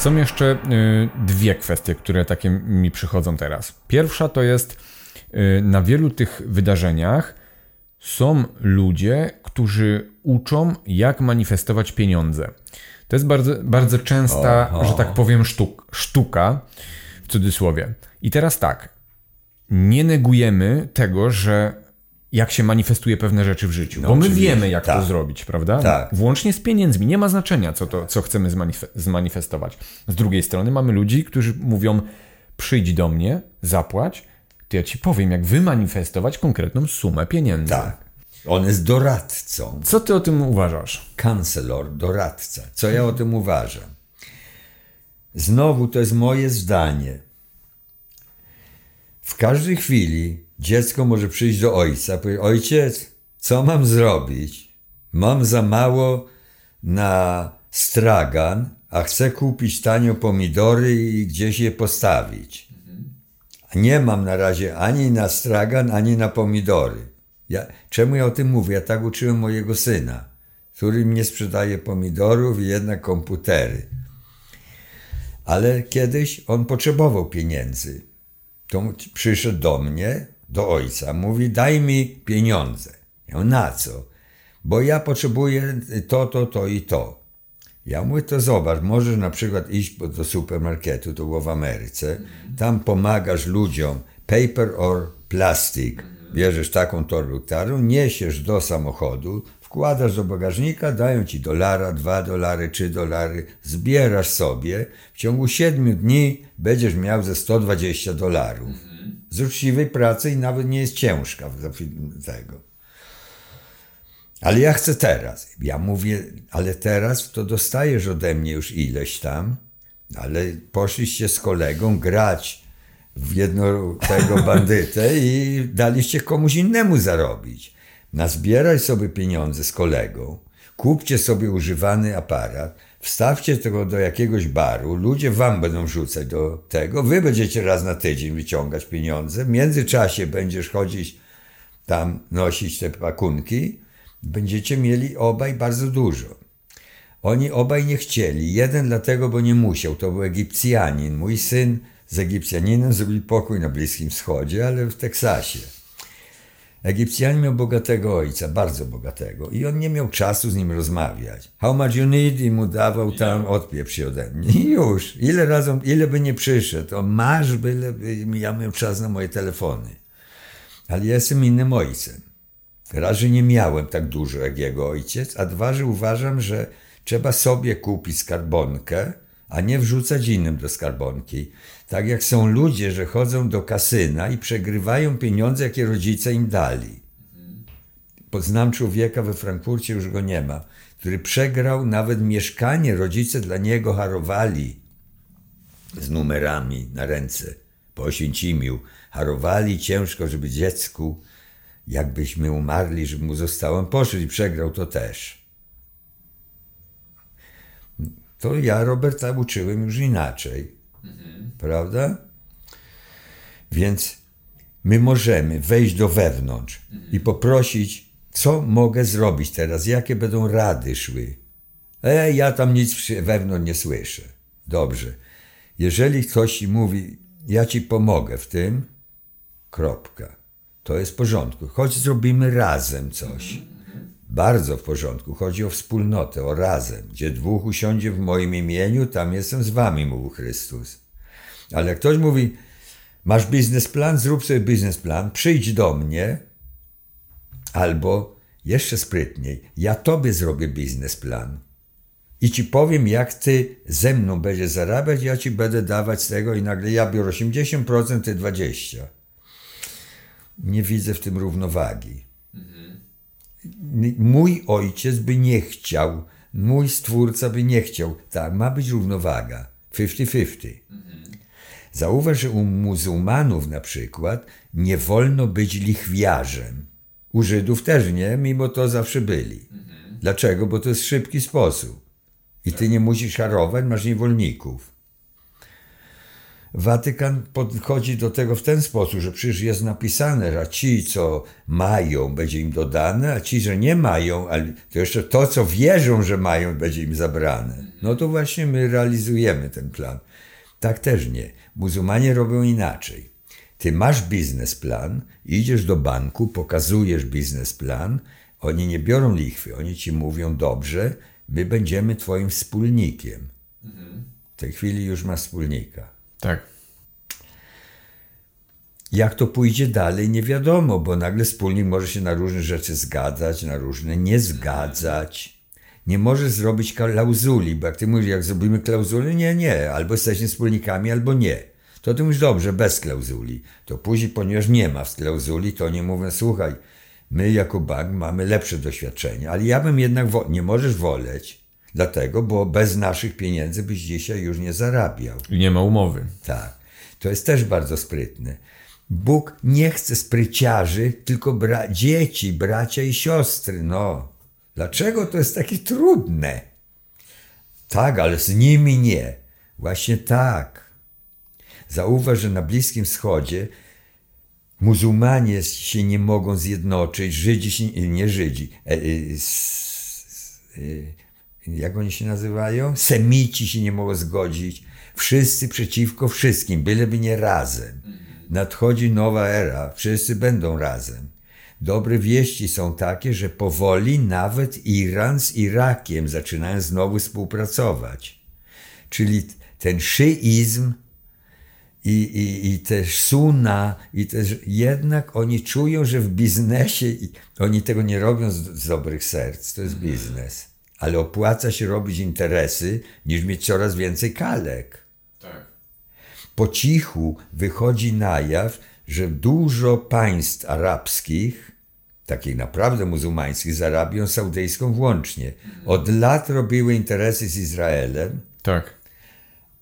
Są jeszcze y, dwie kwestie, które takie mi przychodzą teraz. Pierwsza to jest y, na wielu tych wydarzeniach są ludzie, którzy uczą, jak manifestować pieniądze. To jest bardzo, bardzo częsta, że tak powiem, sztuk, sztuka w cudzysłowie. I teraz tak, nie negujemy tego, że jak się manifestuje pewne rzeczy w życiu, No bo my wiemy, jak to tak. zrobić, prawda? Tak. Włącznie z pieniędzmi. Nie ma znaczenia, co, to, co chcemy zmanif- zmanifestować. Z drugiej strony mamy ludzi, którzy mówią: przyjdź do mnie, zapłać, to ja ci powiem, jak wymanifestować konkretną sumę pieniędzy. Tak. On jest doradcą. Co ty o tym uważasz? Kancelor, doradca. Co ja o tym uważam? Znowu to jest moje zdanie. W każdej chwili dziecko może przyjść do ojca powiedzieć: Ojciec, co mam zrobić? Mam za mało na stragan, a chcę kupić tanio pomidory i gdzieś je postawić. Nie mam na razie ani na stragan, ani na pomidory. Ja, czemu ja o tym mówię? Ja tak uczyłem mojego syna, który mnie sprzedaje pomidorów i jednak komputery. Ale kiedyś on potrzebował pieniędzy. To przyszedł do mnie, do ojca, mówi: Daj mi pieniądze. Ja na co? Bo ja potrzebuję to, to, to i to. Ja mówię, to zobacz, możesz na przykład iść do supermarketu, to było w Ameryce, tam pomagasz ludziom, paper or plastic, bierzesz taką torbę, tarą, niesiesz do samochodu, wkładasz do bagażnika, dają ci dolara, dwa dolary, trzy dolary, zbierasz sobie, w ciągu siedmiu dni będziesz miał ze 120 dolarów. Z uczciwej pracy i nawet nie jest ciężka za tego. Ale ja chcę teraz. Ja mówię, ale teraz to dostajesz ode mnie już ileś tam, ale poszliście z kolegą grać w jedno tego bandytę i daliście komuś innemu zarobić. Nazbieraj sobie pieniądze z kolegą, kupcie sobie używany aparat, wstawcie tego do jakiegoś baru, ludzie wam będą wrzucać do tego, wy będziecie raz na tydzień wyciągać pieniądze, w międzyczasie będziesz chodzić tam nosić te pakunki, będziecie mieli obaj bardzo dużo. Oni obaj nie chcieli. Jeden dlatego, bo nie musiał. To był Egipcjanin. Mój syn z Egipcjaninem zrobił pokój na Bliskim Wschodzie, ale w Teksasie. Egipcjanin miał bogatego ojca, bardzo bogatego, i on nie miał czasu z nim rozmawiać. How much you need? I mu dawał tam, odpieprz się ode mnie. I już. Ile razy, ile by nie przyszedł, to masz, byle by ja miał czas na moje telefony. Ale ja jestem innym ojcem. Raz, że nie miałem tak dużo jak jego ojciec, a dwa, że uważam, że trzeba sobie kupić skarbonkę, a nie wrzucać innym do skarbonki. Tak jak są ludzie, że chodzą do kasyna i przegrywają pieniądze, jakie rodzice im dali. Poznam człowieka we Frankfurcie, już go nie ma, który przegrał nawet mieszkanie, rodzice dla niego harowali z numerami na ręce po Oświęcimiu. Harowali ciężko, żeby dziecku, jakbyśmy umarli, żeby mu zostało. Poszedł i przegrał to też. To ja Roberta uczyłem już inaczej. Prawda? Więc my możemy wejść do wewnątrz i poprosić, co mogę zrobić teraz, jakie będą rady szły. E, ja tam nic wewnątrz nie słyszę. Dobrze. Jeżeli ktoś mówi, ja ci pomogę w tym, kropka. To jest w porządku. Choć zrobimy razem coś. Bardzo w porządku. Chodzi o wspólnotę, o razem. Gdzie dwóch usiądzie w moim imieniu, tam jestem z wami, mówił Chrystus. Ale jak ktoś mówi, masz biznesplan, zrób sobie biznesplan, przyjdź do mnie, albo jeszcze sprytniej, ja tobie zrobię biznesplan i ci powiem, jak ty ze mną będziesz zarabiać, ja ci będę dawać z tego i nagle ja biorę 80%, ty 20%. Nie widzę w tym równowagi. Mój ojciec by nie chciał, mój stwórca by nie chciał. Tak, ma być równowaga. 50-50. Zauważ, że u muzułmanów na przykład nie wolno być lichwiarzem. U Żydów też nie, mimo to zawsze byli. Dlaczego? Bo to jest szybki sposób. I ty nie musisz harować, masz niewolników. Watykan podchodzi do tego w ten sposób, że przecież jest napisane, że ci, co mają, będzie im dodane, a ci, że nie mają, ale to jeszcze to, co wierzą, że mają, będzie im zabrane. No to właśnie my realizujemy ten plan. Tak też nie. Muzułmanie robią inaczej. Ty masz biznesplan, idziesz do banku, pokazujesz biznesplan, oni nie biorą lichwy, oni ci mówią dobrze, my będziemy twoim wspólnikiem. W tej chwili już masz wspólnika. Tak. Jak to pójdzie dalej, nie wiadomo, bo nagle wspólnik może się na różne rzeczy zgadzać, na różne nie zgadzać. Nie może zrobić klauzuli, bo jak ty mówisz, jak zrobimy klauzulę, nie, nie, albo jesteśmy wspólnikami, albo nie. To ty mówisz, dobrze, bez klauzuli. To później, ponieważ nie ma klauzuli, to nie mówię, słuchaj, my jako bank mamy lepsze doświadczenie, ale ja bym jednak, nie możesz woleć, dlatego, bo bez naszych pieniędzy byś dzisiaj już nie zarabiał. I nie ma umowy. Tak. To jest też bardzo sprytne. Bóg nie chce spryciarzy, tylko bra dzieci, bracia i siostry. No, dlaczego to jest takie trudne? Tak, ale z nimi nie. Właśnie tak. Zauważ, że na Bliskim Wschodzie muzułmanie się nie mogą zjednoczyć, Żydzi się, nie Żydzi, e, e, e, jak oni się nazywają? Semici się nie mogą zgodzić. Wszyscy przeciwko wszystkim, byleby nie razem. Nadchodzi nowa era, wszyscy będą razem. Dobre wieści są takie, że powoli nawet Iran z Irakiem zaczynają znowu współpracować. Czyli ten szyizm i, i, i też sunna, i też jednak oni czują, że w biznesie, oni tego nie robią z, z dobrych serc, to jest biznes. Ale opłaca się robić interesy, niż mieć coraz więcej kalek. Tak. Po cichu wychodzi na jaw, że dużo państw arabskich, takich naprawdę muzułmańskich, z Arabią Saudyjską włącznie, od lat robiły interesy z Izraelem, Tak.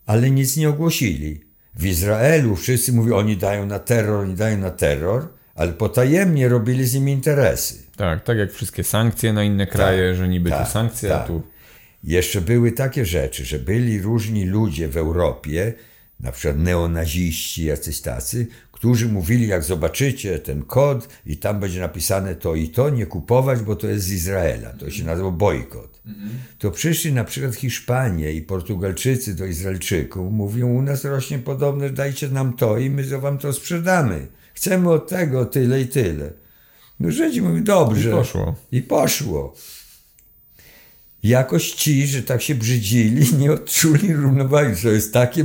ale nic nie ogłosili. W Izraelu wszyscy mówią, oni dają na terror, oni dają na terror, ale potajemnie robili z nimi interesy. Tak, tak jak wszystkie sankcje na inne kraje, że niby tak, tu sankcje, a tak. tu... Jeszcze były takie rzeczy, że byli różni ludzie w Europie, na przykład neonaziści, jacyś tacy, którzy mówili, jak zobaczycie ten kod i tam będzie napisane to i to, nie kupować, bo to jest z Izraela. To się nazywa bojkot. To przyszli na przykład Hiszpanie i Portugalczycy do Izraelczyków, mówią, u nas rośnie podobne, dajcie nam to i my wam to sprzedamy. Chcemy od tego tyle i tyle. No Żydzi mówią, dobrze. I poszło. I poszło. Jakoś ci, że tak się brzydzili, nie odczuli równowagi. To jest takie...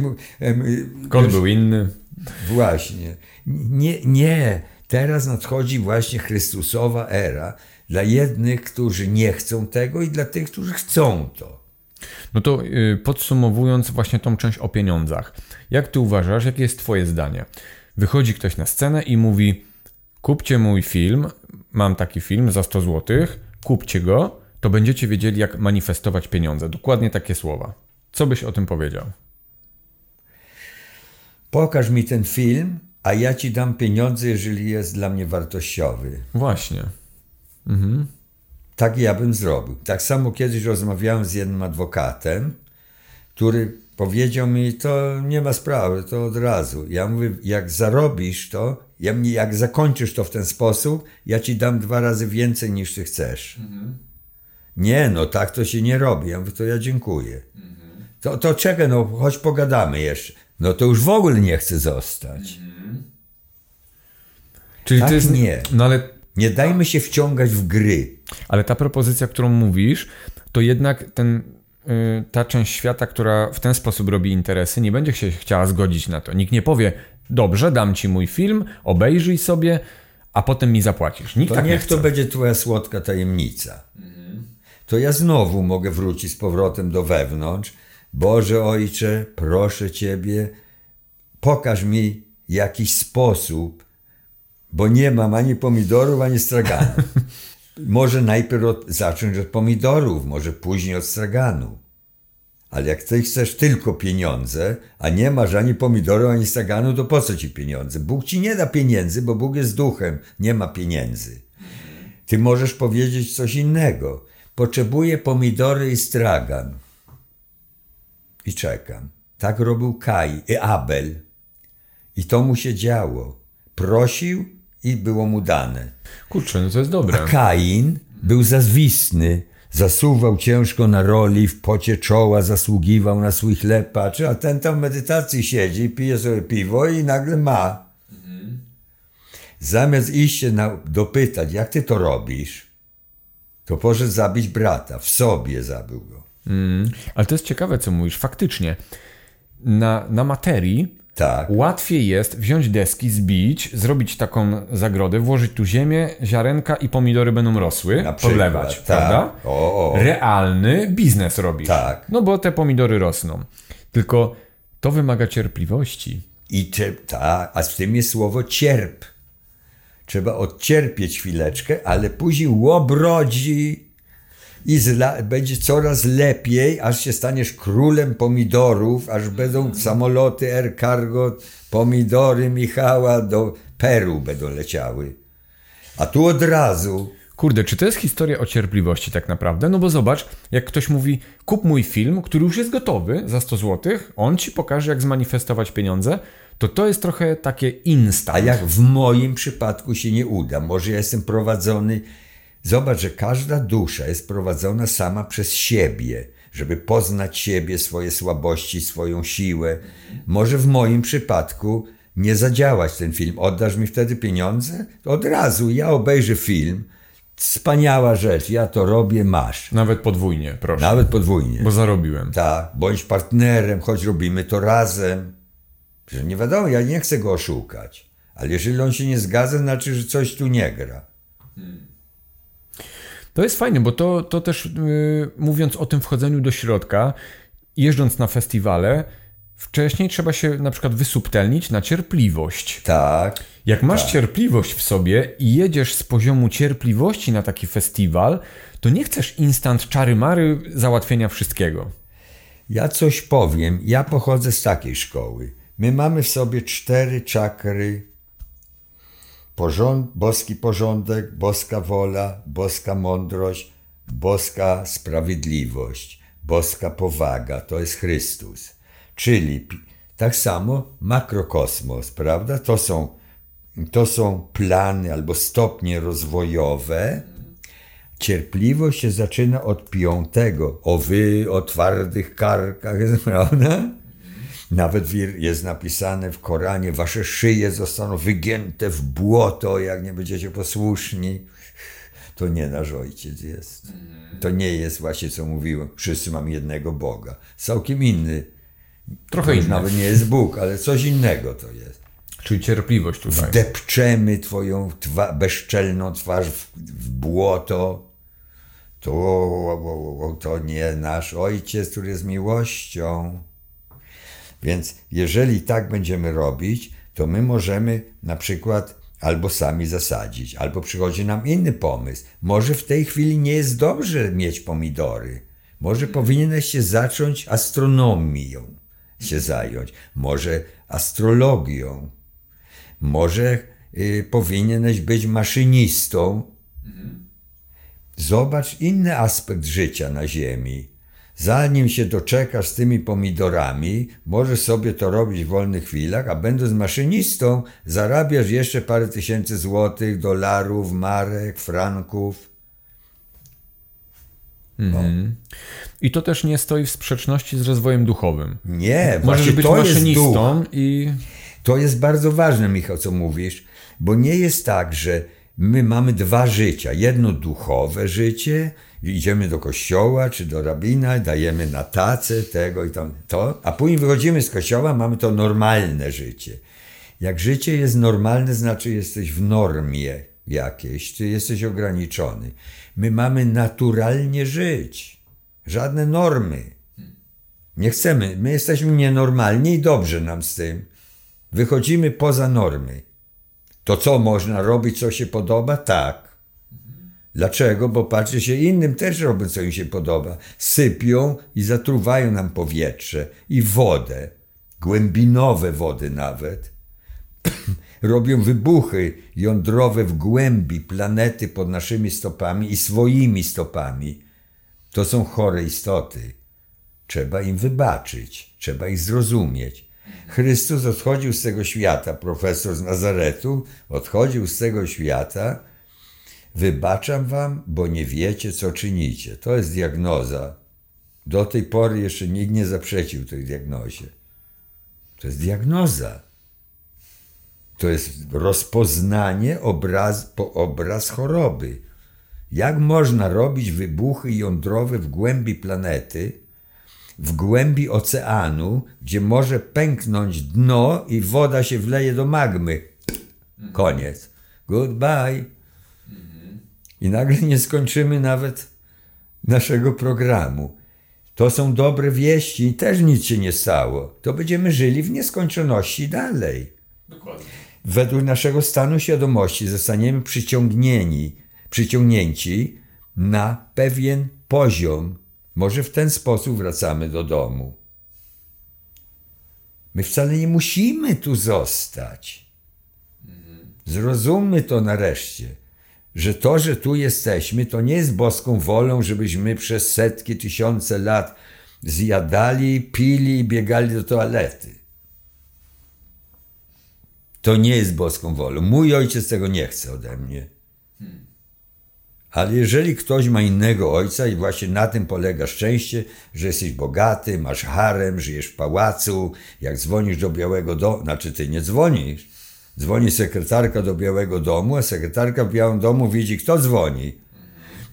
wiesz, był inny. Właśnie. Nie, nie. Teraz nadchodzi właśnie Chrystusowa era dla jednych, którzy nie chcą tego i dla tych, którzy chcą to. No to y, podsumowując właśnie tą część o pieniądzach. Jak ty uważasz, jakie jest twoje zdanie? Wychodzi ktoś na scenę i mówi kupcie mój film, mam taki film za 100 zł, kupcie go, to będziecie wiedzieli jak manifestować pieniądze. Dokładnie takie słowa. Co byś o tym powiedział? Pokaż mi ten film, a ja ci dam pieniądze, jeżeli jest dla mnie wartościowy. Właśnie. Tak ja bym zrobił. Tak samo kiedyś rozmawiałem z jednym adwokatem, który powiedział mi, to nie ma sprawy, to od razu. Ja mówię, jak zarobisz to, ja mnie, jak zakończysz to w ten sposób, ja ci dam dwa razy więcej niż ty chcesz. Nie, no tak to się nie robi. Ja mówię, to ja dziękuję. To, to czekaj, no chodź pogadamy jeszcze. No to już w ogóle nie chcę zostać. Czyli Tak to jest nie. No ale Nie dajmy się wciągać w gry. Ale ta propozycja, którą mówisz, to jednak ten, y, ta część świata, która w ten sposób robi interesy, nie będzie się chciała zgodzić na to. Nikt nie powie, dobrze, dam ci mój film, obejrzyj sobie, a potem mi zapłacisz. Nikt To tak nie niech chce. to będzie twoja słodka tajemnica. To ja znowu mogę wrócić z powrotem do wewnątrz. Boże Ojcze, proszę Ciebie, pokaż mi jakiś sposób, bo nie mam ani pomidorów, ani straganów. może najpierw od, zacząć od pomidorów, może później od straganu. Ale jak ty chcesz tylko pieniądze, a nie masz ani pomidorów, ani straganu, to po co ci pieniądze? Bóg ci nie da pieniędzy, bo Bóg jest duchem, nie ma pieniędzy. Ty możesz powiedzieć coś innego. Potrzebuję pomidory i stragan. I czekam. Tak robił Kaj i Abel. I to mu się działo. Prosił i było mu dane. Kurczę, no to jest dobre. A Kain był zazwisny. Zasuwał ciężko na roli, w pocie czoła zasługiwał na swój chleb, patrzy, a ten tam w medytacji siedzi, pije sobie piwo i nagle ma. Zamiast iść się na, dopytać, jak ty to robisz, to poszedł zabić brata, w sobie zabił go. Mm, ale to jest ciekawe, co mówisz. Faktycznie, na, na materii Tak. łatwiej jest wziąć deski, zbić, zrobić taką zagrodę, włożyć tu ziemię, ziarenka i pomidory będą rosły, Na przykład, podlewać, tak. prawda? O, o. Realny biznes robisz. Tak. No bo te pomidory rosną. Tylko to wymaga cierpliwości. I cze- tak, a w tym jest słowo cierp. Trzeba odcierpieć chwileczkę, ale później łobrodzi i będzie coraz lepiej, aż się staniesz królem pomidorów, aż będą samoloty Air Cargo, pomidory Michała do Peru będą leciały. A tu od razu Kurde, czy to jest historia o cierpliwości tak naprawdę? No bo zobacz, jak ktoś mówi, kup mój film, który już jest gotowy za 100 zł, on ci pokaże, jak zmanifestować pieniądze, to to jest trochę takie instant. A jak w moim przypadku się nie uda, może ja jestem prowadzony. Zobacz, że każda dusza jest prowadzona sama przez siebie, żeby poznać siebie, swoje słabości, swoją siłę. Może w moim przypadku nie zadziałać ten film. Oddasz mi wtedy pieniądze? Od razu ja obejrzę film. Wspaniała rzecz, ja to robię, masz. Nawet podwójnie, proszę. Nawet podwójnie. Bo zarobiłem. Tak, bądź partnerem, choć robimy to razem. Że nie wiadomo, ja nie chcę go oszukać. Ale jeżeli on się nie zgadza, znaczy, że coś tu nie gra. To jest fajne, bo to, to też yy, mówiąc o tym wchodzeniu do środka, jeżdżąc na festiwale, wcześniej trzeba się na przykład wysubtelnić na cierpliwość. Tak, Jak masz cierpliwość w sobie i jedziesz z poziomu cierpliwości na taki festiwal, to nie chcesz instant czary-mary załatwienia wszystkiego. ja coś powiem. Ja pochodzę z takiej szkoły. My mamy w sobie cztery czakry. Porząd, boski porządek, boska wola, boska mądrość, boska sprawiedliwość, boska powaga. To jest Chrystus. Czyli tak samo makrokosmos, prawda? To są, to są plany albo stopnie rozwojowe. Cierpliwość się zaczyna od piątego. O wy o twardych karkach, prawda? Nawet jest napisane w Koranie, wasze szyje zostaną wygięte w błoto, jak nie będziecie posłuszni. To nie nasz ojciec jest. To nie jest właśnie, co mówiłem, wszyscy mamy jednego Boga. Całkiem inny. Trochę inne. nawet nie jest Bóg, ale coś innego to jest. Czyli cierpliwość tutaj. Depczemy twoją twa- bezczelną twarz w, w błoto. To, to nie nasz ojciec, który jest miłością. Więc jeżeli tak będziemy robić, to my możemy na przykład albo sami zasadzić, albo przychodzi nam inny pomysł. Może w tej chwili nie jest dobrze mieć pomidory. Może powinieneś się zacząć astronomią się zająć, może astrologią, może y, powinieneś być maszynistą. Zobacz inny aspekt życia na Ziemi. Zanim się doczekasz z tymi pomidorami, możesz sobie to robić w wolnych chwilach, a będąc maszynistą, zarabiasz jeszcze parę tysięcy złotych, dolarów, marek, franków. I to też nie stoi w sprzeczności z rozwojem duchowym. Nie, Możesz właśnie być to jest duch. maszynistą i To jest bardzo ważne, Michał, co mówisz, bo nie jest tak, że my mamy dwa życia. Jedno duchowe życie, idziemy do kościoła czy do rabina, dajemy na tacę tego i tam to, a później wychodzimy z kościoła, mamy to normalne życie. Jak życie jest normalne, znaczy jesteś w normie jakiejś, ty jesteś ograniczony. My mamy naturalnie żyć. Żadne normy. Nie chcemy. My jesteśmy nienormalni i dobrze nam z tym. Wychodzimy poza normy. To co można robić, co się podoba? Tak. Dlaczego? Bo patrzy się innym też robią, co im się podoba. Sypią i zatruwają nam powietrze i wodę. Głębinowe wody nawet. Robią wybuchy jądrowe w głębi planety pod naszymi stopami i swoimi stopami. To są chore istoty. Trzeba im wybaczyć, trzeba ich zrozumieć. Chrystus odchodził z tego świata, profesor z Nazaretu odchodził z tego świata. Wybaczam wam, bo nie wiecie, co czynicie. To jest diagnoza. Do tej pory jeszcze nikt nie zaprzeczył tej diagnozie. To jest diagnoza. To jest rozpoznanie obraz, po obraz choroby. Jak można robić wybuchy jądrowe w głębi planety, w głębi oceanu, gdzie może pęknąć dno i woda się wleje do magmy? Koniec. Goodbye. I nagle nie skończymy nawet naszego programu. To są dobre wieści, też nic się nie stało. To będziemy żyli w nieskończoności dalej. Dokładnie. Według naszego stanu świadomości zostaniemy przyciągnieni, przyciągnięci na pewien poziom. Może w ten sposób wracamy do domu. My wcale nie musimy tu zostać. Zrozummy to nareszcie, że to, że tu jesteśmy, to nie jest boską wolą, żebyśmy przez setki, tysiące lat zjadali, pili i biegali do toalety. To nie jest boską wolą. Mój ojciec tego nie chce ode mnie. Ale jeżeli ktoś ma innego ojca i właśnie na tym polega szczęście, że jesteś bogaty, masz harem, żyjesz w pałacu, jak dzwonisz do Białego Domu, znaczy ty nie dzwonisz, dzwoni sekretarka do Białego Domu, a sekretarka w Białym Domu widzi, kto dzwoni.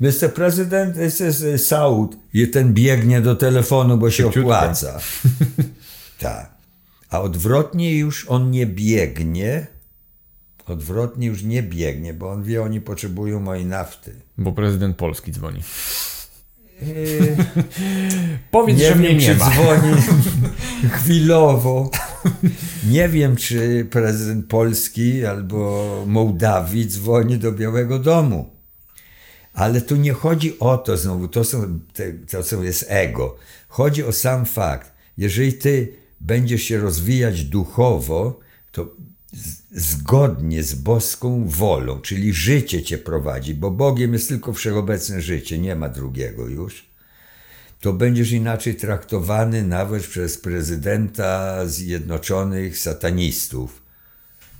Mr. President, this is Saud. I ten biegnie do telefonu, bo się Szybciutko. opłaca. tak. A odwrotnie już on nie biegnie, odwrotnie już nie biegnie, bo on wie, oni potrzebują mojej nafty. Bo prezydent Polski dzwoni. Powiedz, Nie że mnie nie ma. dzwoni chwilowo. Nie wiem, czy prezydent Polski albo Mołdawii dzwoni do Białego Domu. Ale tu nie chodzi o to znowu, to, są, to są jest ego. Chodzi o sam fakt. Jeżeli ty będziesz się rozwijać duchowo, to zgodnie z boską wolą, czyli życie cię prowadzi, bo Bogiem jest tylko wszechobecne życie, nie ma drugiego już to będziesz inaczej traktowany nawet przez prezydenta Zjednoczonych Satanistów.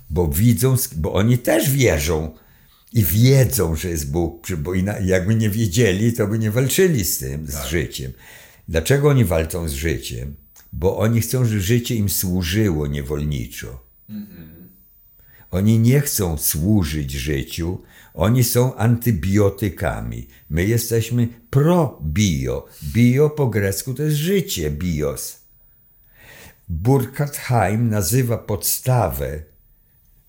Bo widzą, bo oni też wierzą i wiedzą, że jest Bóg, bo jakby nie wiedzieli, to by nie walczyli z tym, z życiem. Dlaczego oni walczą z życiem? Bo oni chcą, żeby życie im służyło niewolniczo. Oni nie chcą służyć życiu, oni są antybiotykami. My jesteśmy pro-bio. Bio po grecku to jest życie, bios. Burkhard Heim nazywa podstawę,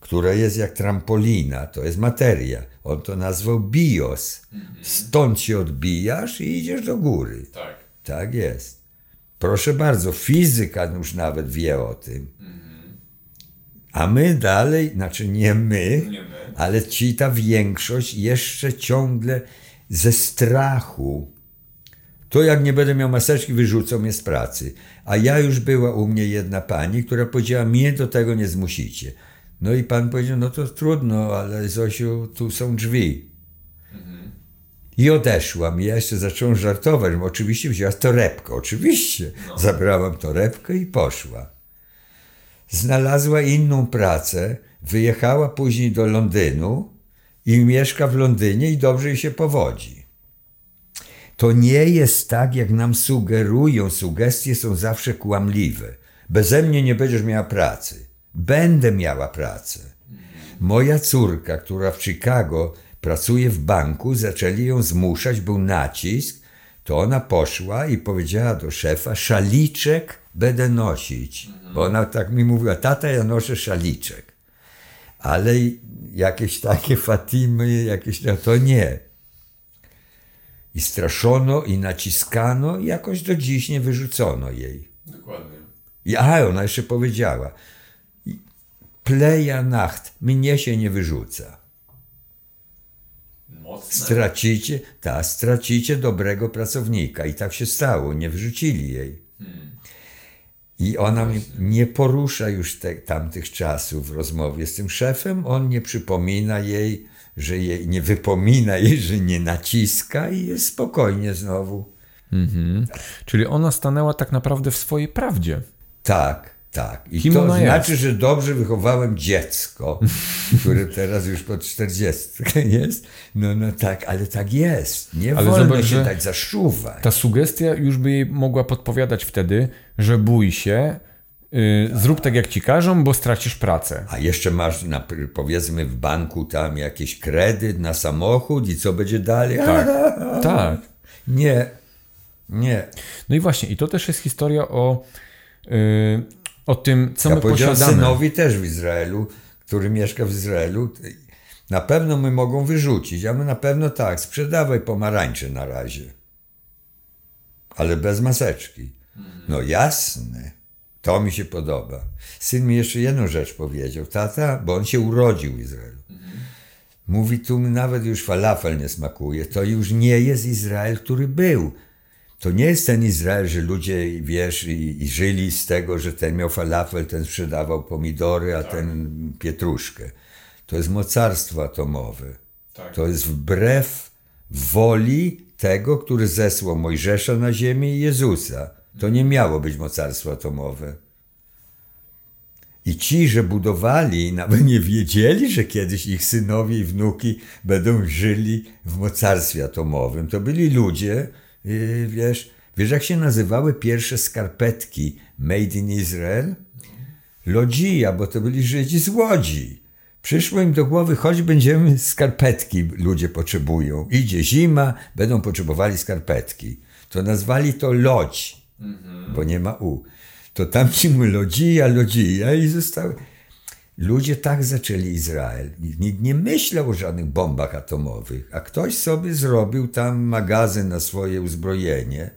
która jest jak trampolina, to jest materia. On to nazwał bios. Stąd się odbijasz i idziesz do góry. Tak. Tak jest. Proszę bardzo, fizyka już nawet wie o tym. A my dalej, znaczy nie my, Nie my. ale ci ta większość jeszcze ciągle ze strachu. To jak nie będę miał maseczki, wyrzucą mnie z pracy. A ja już była u mnie jedna pani, która powiedziała, mnie do tego nie zmusicie. No i pan powiedział, no to trudno, ale Zosiu, tu są drzwi. I odeszłam. I ja jeszcze zacząłem żartować, bo oczywiście wzięła torebkę. Oczywiście. Zabrałam torebkę i poszła. Znalazła inną pracę, wyjechała później do Londynu i mieszka w Londynie i dobrze jej się powodzi. To nie jest tak, jak nam sugerują. Sugestie są zawsze kłamliwe. Beze mnie nie będziesz miała pracy. Będę miała pracę. Moja córka, która w Chicago pracuje w banku, zaczęli ją zmuszać, był nacisk, to ona poszła i powiedziała do szefa, szaliczek będę nosić. Bo ona tak mi mówiła, tata, ja noszę szaliczek. Ale jakieś takie Fatimy, jakieś, no to nie. I straszono, i naciskano, i jakoś do dziś nie wyrzucono jej. Dokładnie. I a, ona jeszcze powiedziała, pleja nacht, mnie się nie wyrzuca. Mocne. Stracicie, ta, stracicie dobrego pracownika. I tak się stało, nie wyrzucili jej. I ona nie porusza już te, tamtych czasów w rozmowie z tym szefem. On nie przypomina jej, że jej, nie wypomina jej, że nie naciska i jest spokojnie znowu. Mhm. Czyli ona stanęła tak naprawdę w swojej prawdzie. Tak, Tak. I Kim to znaczy, jest? że dobrze wychowałem dziecko, które teraz już po 40 jest. No, no tak, ale tak jest. Nie Ale wolno zobacz, się dać zaszuwać. Ta sugestia już by jej mogła podpowiadać wtedy, że bój się, y, zrób tak jak ci każą, bo stracisz pracę. A jeszcze masz, na, powiedzmy, w banku tam jakiś kredyt na samochód i co będzie dalej? Tak, tak. Nie, nie. No i właśnie, i to też jest historia o, y, o tym, co Ja my posiadamy. synowi też w Izraelu, który mieszka w Izraelu, na pewno my mogą wyrzucić, a my na pewno tak, sprzedawaj pomarańcze na razie. Ale bez maseczki. No jasne, to mi się podoba. Syn mi jeszcze jedną rzecz powiedział, tata, bo on się urodził w Izraelu. Mówi, tu mi nawet już falafel nie smakuje, to już nie jest Izrael, który był. To nie jest ten Izrael, że ludzie, wiesz, i, i żyli z tego, że ten miał falafel, ten sprzedawał pomidory, a ten pietruszkę. To jest mocarstwo atomowe. Tak. To jest wbrew woli tego, który zesłał Mojżesza na ziemię i Jezusa. To nie miało być mocarstwo atomowe. I ci, że budowali, nawet nie wiedzieli, że kiedyś ich synowie i wnuki będą żyli w mocarstwie atomowym. To byli ludzie, yy, wiesz, wiesz jak się nazywały pierwsze skarpetki made in Israel? Lodzija, bo to byli Żydzi z Łodzi. Przyszło im do głowy, choć będziemy skarpetki ludzie potrzebują. Idzie zima, będą potrzebowali skarpetki. To nazwali to lodź, bo nie ma u. To tamci mu lodzija, lodzija i zostały. Ludzie tak zaczęli Izrael. Nikt nie myślał o żadnych bombach atomowych, a ktoś sobie zrobił tam magazyn na swoje uzbrojenie.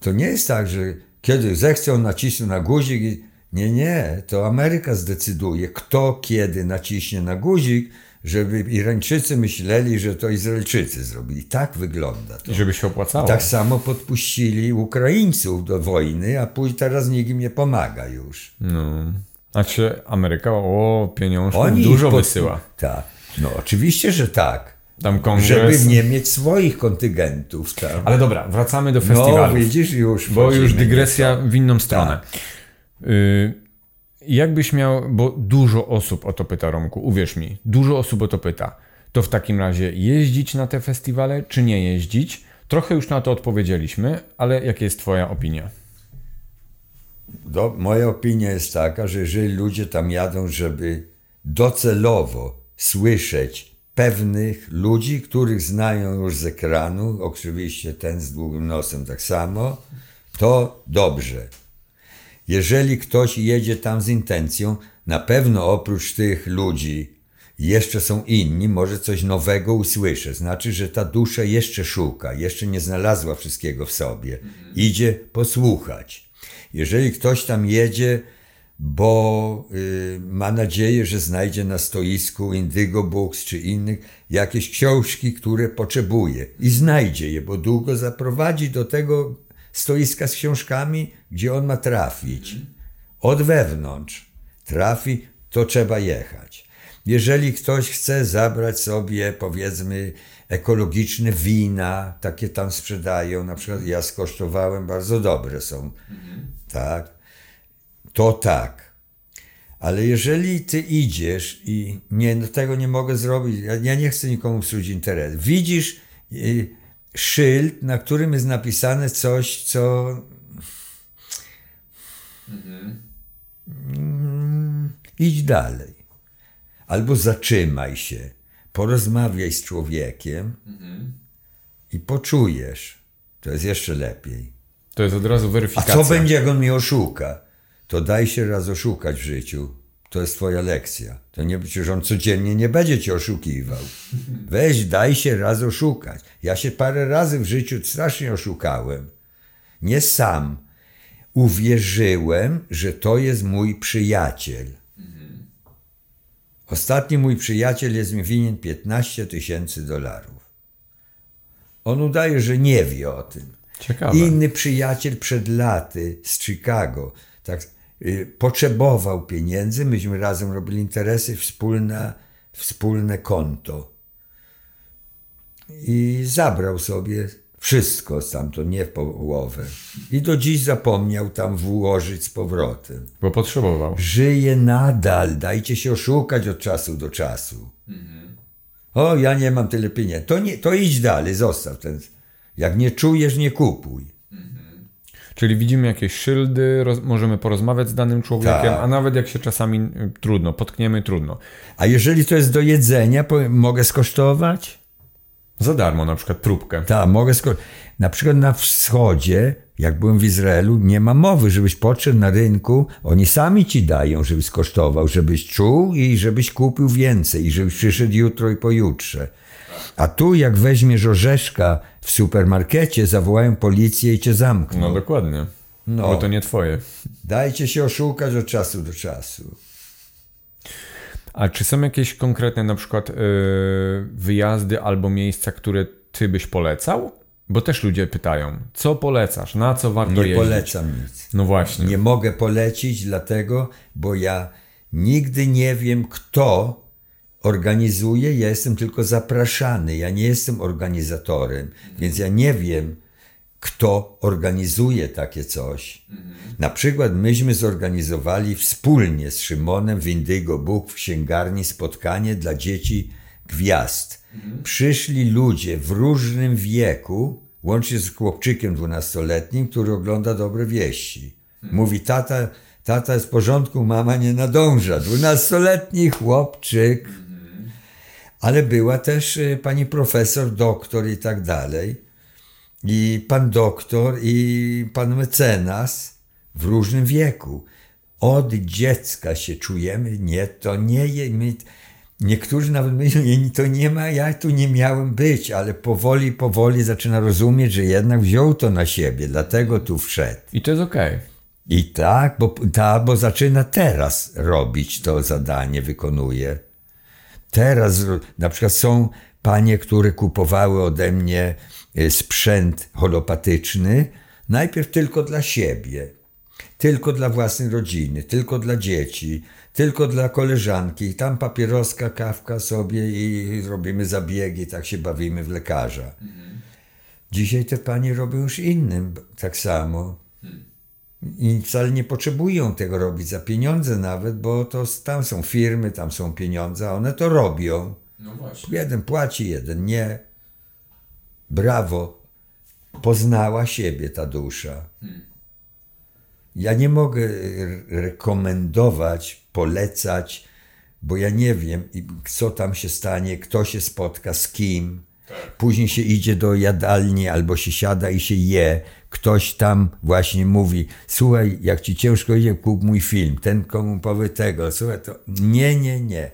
To nie jest tak, że kiedy zechcą nacisnąć na guzik i nie, nie, to Ameryka zdecyduje, kto kiedy naciśnie na guzik, żeby Irańczycy myśleli, że to Izraelczycy zrobili. Tak wygląda to. I żeby się opłacało. Tak samo podpuścili Ukraińców do wojny, a później teraz nikt im nie pomaga już. No. Znaczy Ameryka, o, pieniążków Oni dużo pod- wysyła. Tak. No oczywiście, że tak. Tam kongres... Żeby nie mieć swoich kontyngentów tam. Ale dobra, wracamy do no festiwalu. widzisz, już Bo już dygresja w inną stronę. Tak. Y, jakbyś miał, bo dużo osób o to pyta, Romku, uwierz mi, dużo osób o to pyta. To w takim razie jeździć na te festiwale, czy nie jeździć? Trochę już na to odpowiedzieliśmy, ale jaka jest Twoja opinia? Do, moja opinia jest taka, że jeżeli ludzie tam jadą, żeby docelowo słyszeć pewnych ludzi, których znają już z ekranu, oczywiście ten z długim nosem tak samo, to dobrze. Jeżeli ktoś jedzie tam z intencją, na pewno oprócz tych ludzi jeszcze są inni, może coś nowego usłyszę. Znaczy, że ta dusza jeszcze szuka, jeszcze nie znalazła wszystkiego w sobie. Idzie posłuchać. Jeżeli ktoś tam jedzie, bo y, ma nadzieję, że znajdzie na stoisku Indigo Books czy innych jakieś książki, które potrzebuje i znajdzie je, bo długo zaprowadzi do tego stoiska z książkami, gdzie on ma trafić. Od wewnątrz trafi, to trzeba jechać. Jeżeli ktoś chce zabrać sobie, powiedzmy, ekologiczne wina, takie tam sprzedają, na przykład ja skosztowałem, bardzo dobre są, tak, to tak. Ale jeżeli ty idziesz i nie, no tego nie mogę zrobić, ja, nie chcę nikomu psuć interesu. Widzisz y, szyld, na którym jest napisane coś, co. Mm, idź dalej. Albo zatrzymaj się, porozmawiaj z człowiekiem i poczujesz. To jest jeszcze lepiej. To jest od razu A weryfikacja. co będzie, jak on mnie oszuka? To daj się raz oszukać w życiu. To jest twoja lekcja. To nie, przecież on codziennie nie będzie cię oszukiwał. Weź, daj się raz oszukać. Ja się parę razy w życiu strasznie oszukałem. Nie sam. Uwierzyłem, że to jest mój przyjaciel. Ostatni mój przyjaciel jest mi winien 15 tysięcy dolarów. On udaje, że nie wie o tym. Ciekawe. Inny przyjaciel przed laty z Chicago tak, y, potrzebował pieniędzy, myśmy razem robili interesy, wspólne, wspólne konto. I zabrał sobie Wszystko stamtąd, nie w połowę. I do dziś zapomniał tam włożyć z powrotem. Bo potrzebował. Żyje nadal, dajcie się oszukać od czasu do czasu. O, ja nie mam tyle pieniędzy. To, nie, to idź dalej, zostaw ten. Jak nie czujesz, nie kupuj. Czyli widzimy jakieś szyldy, roz, możemy porozmawiać z danym człowiekiem, Tak. a nawet jak się czasami y, trudno, potkniemy, trudno. A jeżeli to jest do jedzenia, mogę skosztować? Za darmo na przykład próbkę. Tak, mogę skosztować. Na przykład na wschodzie, jak byłem w Izraelu, nie ma mowy, żebyś podszedł na rynku, oni sami ci dają, żebyś skosztował, żebyś czuł i żebyś kupił więcej i żebyś przyszedł jutro i pojutrze. A tu jak weźmiesz orzeszka w supermarkecie, zawołają policję i cię zamkną. No dokładnie. No. Bo to nie twoje. Dajcie się oszukać od czasu do czasu. A czy są jakieś konkretne na przykład y, wyjazdy albo miejsca, które ty byś polecał? Bo też ludzie pytają, co polecasz, na co warto Nie jeździć? polecam nic. No właśnie. Nie mogę polecić, dlatego, bo ja nigdy nie wiem, kto organizuje. Ja jestem tylko zapraszany. Ja nie jestem organizatorem, więc ja nie wiem, kto organizuje takie coś. Na przykład myśmy zorganizowali wspólnie z Szymonem w Indygo Book w księgarni spotkanie dla dzieci gwiazd. Przyszli ludzie w różnym wieku, łącznie z chłopczykiem dwunastoletnim, który ogląda dobre wieści. Mówi, tata, tata jest w porządku, mama nie nadąża. Dwunastoletni chłopczyk. Ale była też y, pani profesor, doktor i tak dalej i pan doktor, i pan mecenas w różnym wieku. Od dziecka się czujemy, nie, to nie je, my, niektórzy nawet myślą, nie, to nie ma, ja tu nie miałem być, ale powoli, powoli zaczyna rozumieć, że jednak wziął to na siebie, dlatego tu wszedł. I to jest okej. I tak, bo, ta, bo zaczyna teraz robić to zadanie, wykonuje. Teraz na przykład są panie, które kupowały ode mnie e, sprzęt holopatyczny, najpierw tylko dla siebie, tylko dla własnej rodziny, tylko dla dzieci, tylko dla koleżanki. Tam papieroska, kawka sobie i robimy zabiegi, tak się bawimy w lekarza. Dzisiaj te panie robią już innym tak samo. I wcale nie potrzebują tego robić za pieniądze nawet, bo to tam są firmy, tam są pieniądze, a one to robią. No właśnie. Jeden płaci, jeden nie. Brawo. Poznała siebie ta dusza. Ja nie mogę re- rekomendować, polecać, bo ja nie wiem, co tam się stanie, kto się spotka z kim. Później się idzie do jadalni albo się siada i się je. Ktoś tam właśnie mówi: Słuchaj, jak ci ciężko idzie, kup mój film. Ten komu powie tego. Słuchaj, to nie, nie, nie.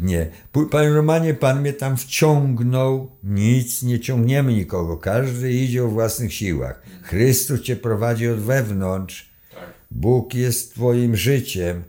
Nie. P- Panie Romanie, pan mnie tam wciągnął. Nic, nie ciągniemy nikogo. Każdy idzie o własnych siłach. Chrystus cię prowadzi od wewnątrz. Bóg jest twoim życiem.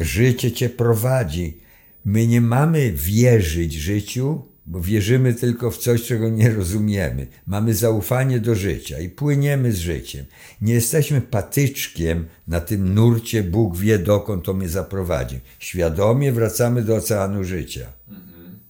Życie cię prowadzi. My nie mamy wierzyć życiu, bo wierzymy tylko w coś, czego nie rozumiemy. Mamy zaufanie do życia i płyniemy z życiem. Nie jesteśmy patyczkiem na tym nurcie, Bóg wie dokąd to mnie zaprowadzi. Świadomie wracamy do oceanu życia.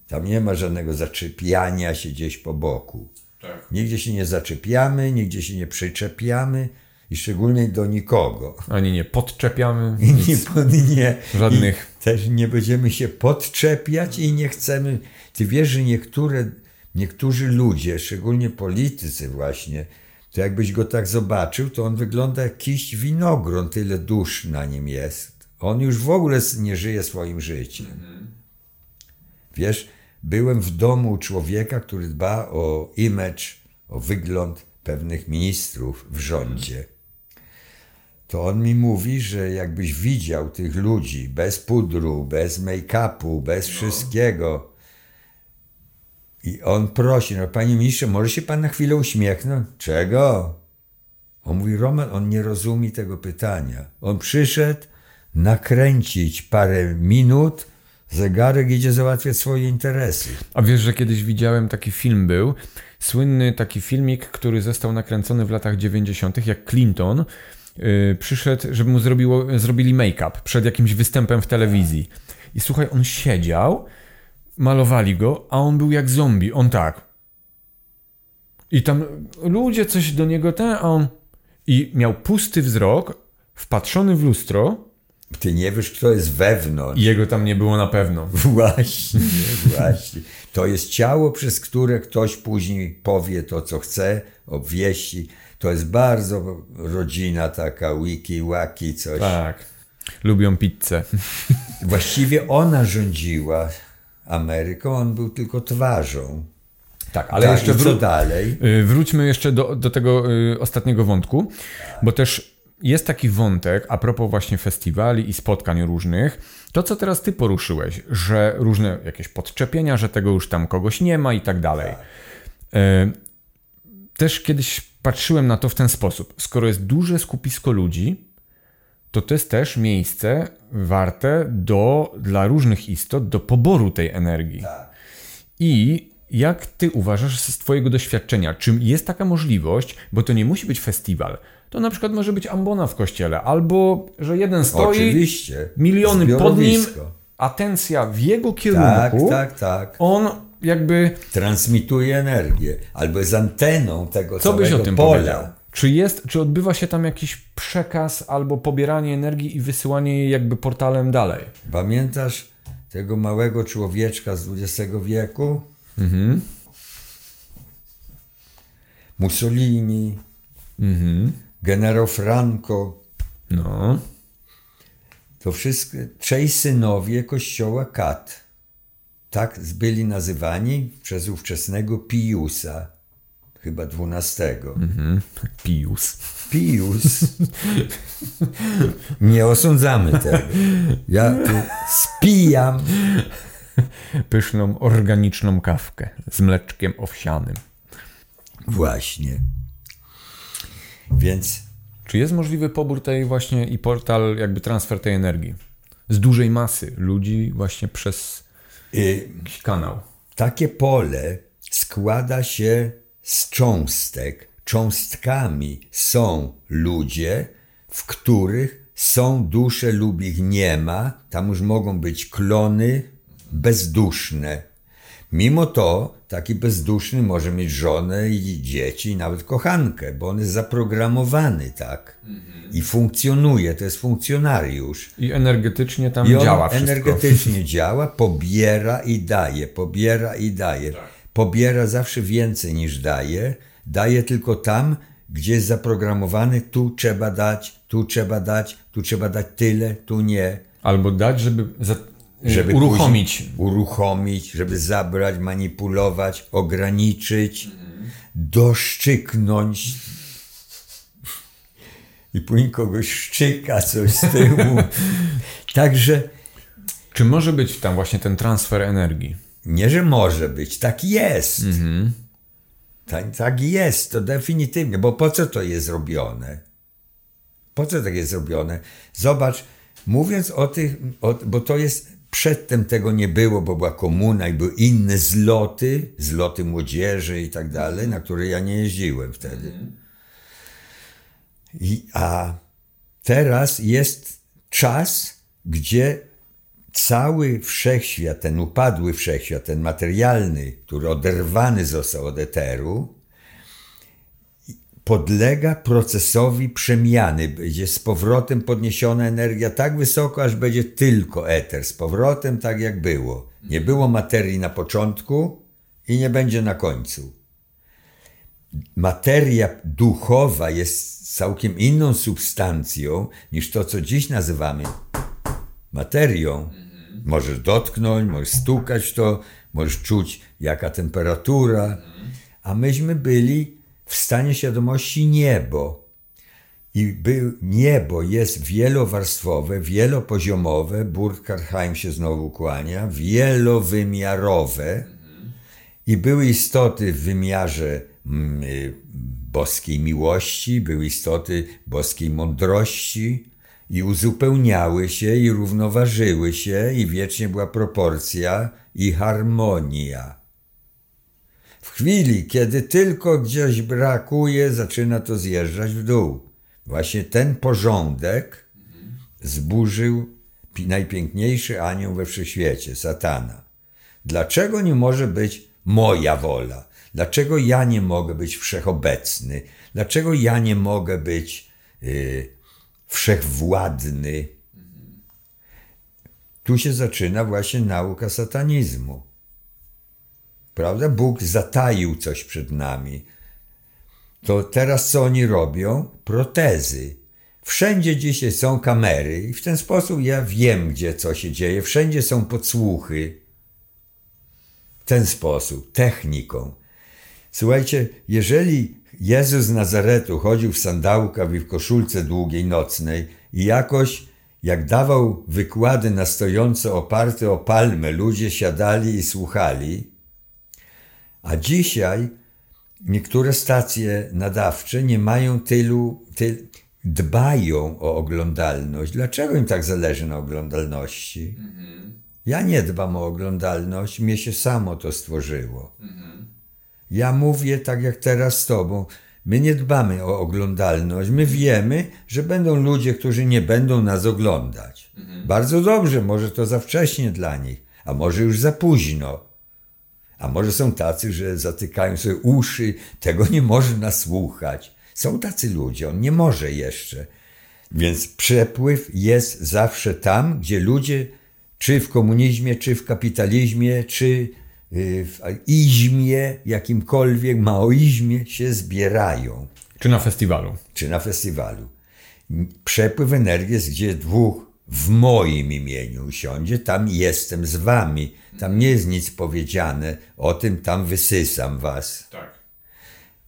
Tam nie ma żadnego zaczepiania się gdzieś po boku. Tak. Nigdzie się nie zaczepiamy, nigdzie się nie przyczepiamy i szczególnie do nikogo. Ani nie podczepiamy. I nic. nie, pod- nie, Żadnych. I też nie będziemy się podczepiać i nie chcemy. Ty wiesz, że niektóre, niektórzy ludzie, szczególnie politycy właśnie, to jakbyś go tak zobaczył, to on wygląda jak jakiś winogron, tyle dusz na nim jest. On już w ogóle nie żyje swoim życiem. Wiesz, byłem w domu człowieka, który dba o image, o wygląd pewnych ministrów w rządzie to on mi mówi, że jakbyś widział tych ludzi bez pudru, bez make-upu, bez wszystkiego. I on prosi, no panie ministrze, może się pan na chwilę uśmiechnąć? Czego? On mówi, Roman, on nie rozumie tego pytania. On przyszedł nakręcić parę minut, zegarek idzie załatwiać swoje interesy. A wiesz, że kiedyś widziałem taki film był, słynny taki filmik, który został nakręcony w latach 90., jak Clinton yy, przyszedł, żeby mu zrobiło, zrobili make-up przed jakimś występem w telewizji. I słuchaj, on siedział, malowali go, a on był jak zombie, on tak. I tam ludzie coś do niego ten, a on... I miał pusty wzrok, wpatrzony w lustro Ty nie wiesz, kto jest wewnątrz. i jego tam nie było na pewno. Właśnie, właśnie. To jest ciało, przez które ktoś później powie to, co chce, obwieści. To jest bardzo rodzina taka, wiki, waki, coś. Tak. Lubią pizzę. Właściwie ona rządziła Ameryką, on był tylko twarzą. Tak, ale tak, jeszcze co dalej? Y, Wróćmy jeszcze do, do tego y, ostatniego wątku, bo też jest taki wątek a propos właśnie festiwali i spotkań różnych. To, co teraz ty poruszyłeś, że różne jakieś podczepienia, że tego już tam kogoś nie ma i tak dalej. Y, Też kiedyś patrzyłem na to w ten sposób. Skoro jest duże skupisko ludzi, to to jest też miejsce warte do, dla różnych istot do poboru tej energii. I jak ty uważasz z twojego doświadczenia, czym jest taka możliwość, bo to nie musi być festiwal, to na przykład może być ambona w kościele, albo że jeden stoi, Oczywiście. miliony pod nim, atencja w jego Tak, kierunku, tak, tak. on jakby, Transmituje energię. Albo jest anteną tego co byś o tym pola. powiedział? Czy jest, czy odbywa się tam jakiś przekaz albo pobieranie energii i wysyłanie jej jakby portalem dalej? Pamiętasz tego małego człowieczka z XX wieku? Mhm. Mussolini, Mhm. generał Franco. No. To wszystko trzej synowie kościoła Kat. Tak byli nazywani przez ówczesnego Piusa, chyba dwunastego. Mhm. Pius. Pius. Nie osądzamy tego. Ja tu spijam. Pyszną, organiczną kawkę z mleczkiem owsianym. Właśnie. Więc Czy jest możliwy pobór tej właśnie i portal, jakby transfer tej energii? Z dużej masy ludzi właśnie przez y, jakiś kanał. takie pole składa się z cząstek. Cząstkami są ludzie, w których są dusze lub ich nie ma. Tam już mogą być klony bezduszne. Mimo to taki bezduszny może mieć żonę i dzieci, i nawet kochankę, bo on jest zaprogramowany tak i funkcjonuje, to jest funkcjonariusz. I energetycznie tam I działa wszystko. energetycznie działa, pobiera i daje, pobiera i daje. Pobiera zawsze więcej niż daje. Daje tylko tam, gdzie jest zaprogramowany, tu trzeba dać, tu trzeba dać, tu trzeba dać tyle, tu nie. Albo dać, żeby, za, Żeby uruchomić. później Uruchomić, żeby zabrać, manipulować, ograniczyć, doszczyknąć. I później kogoś szczyka coś z tyłu. Także Czy może być tam właśnie ten transfer energii? Nie, że może być, tak jest. Tak, tak jest, to definitywnie, bo po co to jest zrobione? Po co tak jest zrobione? Zobacz, mówiąc o tych, o, bo to jest, przedtem tego nie było, bo była komuna i były inne zloty, zloty młodzieży i tak dalej, na które ja nie jeździłem wtedy. I, a teraz jest czas, gdzie cały wszechświat, ten upadły wszechświat, ten materialny, który oderwany został od eteru, podlega procesowi przemiany. Będzie z powrotem podniesiona energia tak wysoko, aż będzie tylko eter. Z powrotem tak jak było. Nie było materii na początku i nie będzie na końcu. Materia duchowa jest całkiem inną substancją niż to, co dziś nazywamy materią. Możesz dotknąć, możesz stukać to, możesz czuć jaka temperatura, a myśmy byli w stanie świadomości niebo. I był, niebo jest wielowarstwowe, wielopoziomowe, Burkhardt się znowu kłania, wielowymiarowe. I były istoty w wymiarze mm, y, boskiej miłości, były istoty boskiej mądrości i uzupełniały się i równoważyły się i wiecznie była proporcja i harmonia. W chwili, kiedy tylko gdzieś brakuje, zaczyna to zjeżdżać w dół. Właśnie ten porządek zburzył pi- najpiękniejszy anioł we wszechświecie, satana. Dlaczego nie może być moja wola? Dlaczego ja nie mogę być wszechobecny? Dlaczego ja nie mogę być y, wszechwładny? Tu się zaczyna właśnie nauka satanizmu. Prawda? Bóg zataił coś przed nami. To teraz co oni robią? Protezy. Wszędzie dzisiaj są kamery i w ten sposób ja wiem, gdzie co się dzieje. Wszędzie są podsłuchy. W ten sposób, techniką. Słuchajcie, jeżeli Jezus z Nazaretu chodził w sandałkach i w koszulce długiej nocnej i jakoś jak dawał wykłady na stojąco oparte o palmę, ludzie siadali i słuchali, a dzisiaj niektóre stacje nadawcze nie mają tylu, ty, dbają o oglądalność. Dlaczego im tak zależy na oglądalności? Ja nie dbam o oglądalność, mnie się samo to stworzyło. Ja mówię tak jak teraz z tobą. My nie dbamy o oglądalność. My wiemy, że będą ludzie, którzy nie będą nas oglądać. Bardzo dobrze, może to za wcześnie dla nich, a może już za późno. A może są tacy, że zatykają sobie uszy, tego nie można słuchać. Są tacy ludzie, on nie może jeszcze. Więc przepływ jest zawsze tam, gdzie ludzie, czy w komunizmie, czy w kapitalizmie, czy w izmie, jakimkolwiek maoizmie się zbierają, Czy na festiwalu. czy na festiwalu. Przepływ energii jest, gdzie dwóch w moim imieniu usiądzie, tam jestem z wami. Tam nie jest nic powiedziane o tym, tam wysysam was. Tak.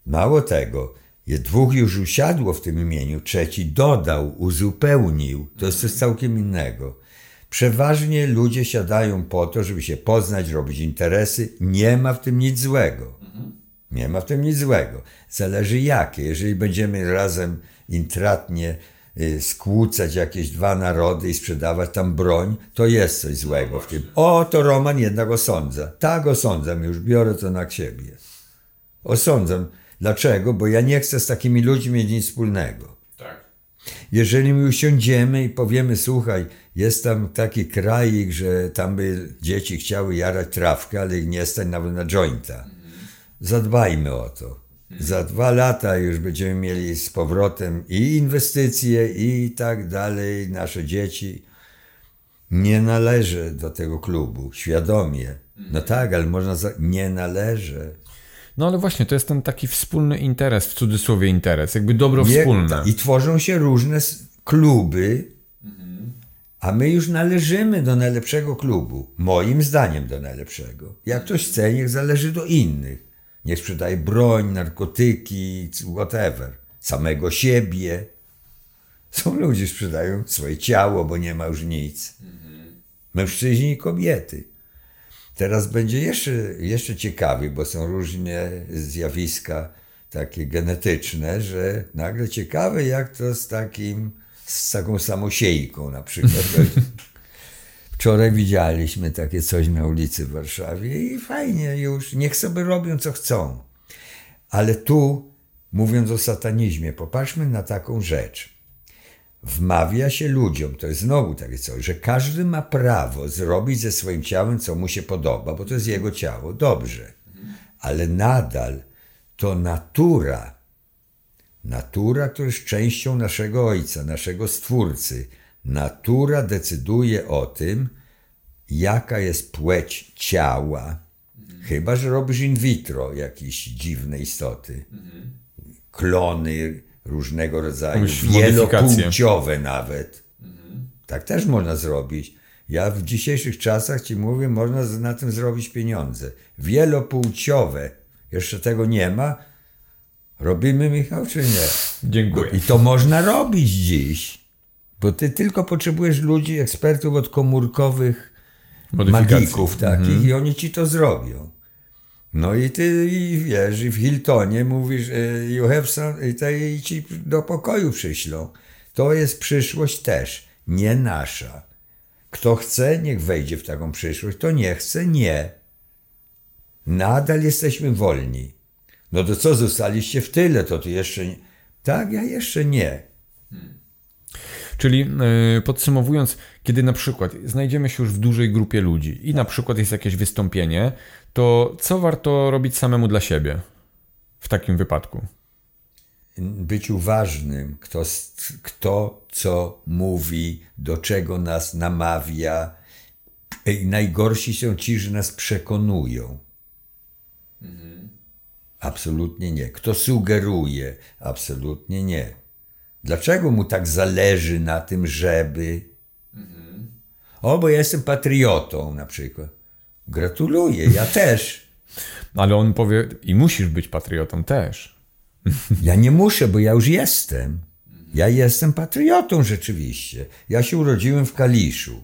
Mało tego, dwóch już usiadło w tym imieniu, trzeci dodał, uzupełnił. To jest coś całkiem innego. Przeważnie ludzie siadają po to, żeby się poznać, robić interesy. Nie ma w tym nic złego. Nie ma w tym nic złego. Zależy jakie. Jeżeli będziemy razem intratnie y, skłócać jakieś dwa narody i sprzedawać tam broń, to jest coś złego w tym. O, to Roman jednak osądza. Tak osądzam, już biorę to na siebie. Osądzam. Dlaczego? Bo ja nie chcę z takimi ludźmi mieć nic wspólnego. Jeżeli my usiądziemy i powiemy, słuchaj, jest tam taki krajik, że tam by dzieci chciały jarać trawkę, ale ich nie stać nawet na jointa. Zadbajmy o to. Za dwa lata już będziemy mieli z powrotem i inwestycje, i tak dalej. Nasze dzieci nie należy do tego klubu, świadomie. No tak, ale można. Za... Nie należy. No ale właśnie, to jest ten taki wspólny interes, w cudzysłowie interes, jakby dobro Nie- wspólne. I tworzą się różne kluby, a my już należymy do najlepszego klubu. Moim zdaniem do najlepszego. Jak ktoś chce, niech zależy do innych. Niech sprzedaje broń, narkotyki, whatever. Samego siebie. Są ludzie, sprzedają swoje ciało, bo nie ma już nic. Mężczyźni i kobiety. Teraz będzie jeszcze, jeszcze ciekawiej, bo są różne zjawiska takie genetyczne, że nagle ciekawe jak to z takim, z taką samosiejką na przykład. Wczoraj widzieliśmy takie coś na ulicy w Warszawie i fajnie już, niech sobie robią co chcą. Ale tu, mówiąc o satanizmie, popatrzmy na taką rzecz wmawia się ludziom, to jest znowu takie coś, że każdy ma prawo zrobić ze swoim ciałem, co mu się podoba, bo to jest jego ciało, dobrze. Ale nadal to natura, natura, która jest częścią naszego Ojca, naszego Stwórcy, natura decyduje o tym, jaka jest płeć ciała, chyba że robisz in vitro jakieś dziwne istoty. Klony różnego rodzaju, wielopłciowe nawet. Tak też można zrobić. Ja w dzisiejszych czasach ci mówię, można na tym zrobić pieniądze. Wielopłciowe. Jeszcze tego nie ma. Robimy, Michał, czy nie? Dziękuję. I to można robić dziś. Bo ty tylko potrzebujesz ludzi, ekspertów od komórkowych magików takich i oni ci to zrobią. No i ty i wiesz, i w Hiltonie mówisz, e, you have some, i, te, i ci do pokoju przyślą. To jest przyszłość też, nie nasza. Kto chce, niech wejdzie w taką przyszłość, to nie chce, nie. Nadal jesteśmy wolni. No to co, zostaliście w tyle, to ty jeszcze nie. Tak, ja jeszcze nie. Czyli yy, podsumowując, kiedy na przykład znajdziemy się już w dużej grupie ludzi i na przykład jest jakieś wystąpienie, to co warto robić samemu dla siebie w takim wypadku? Być uważnym, kto, kto co mówi, do czego nas namawia. Najgorsi są ci, że nas przekonują. Mhm. Absolutnie nie. Kto sugeruje? Absolutnie nie. Dlaczego mu tak zależy na tym, żeby. O, bo ja jestem patriotą na przykład. Gratuluję, ja też. Ale on powie, i musisz być patriotą też. Ja nie muszę, bo ja już jestem. Ja jestem patriotą rzeczywiście. Ja się urodziłem w Kaliszu.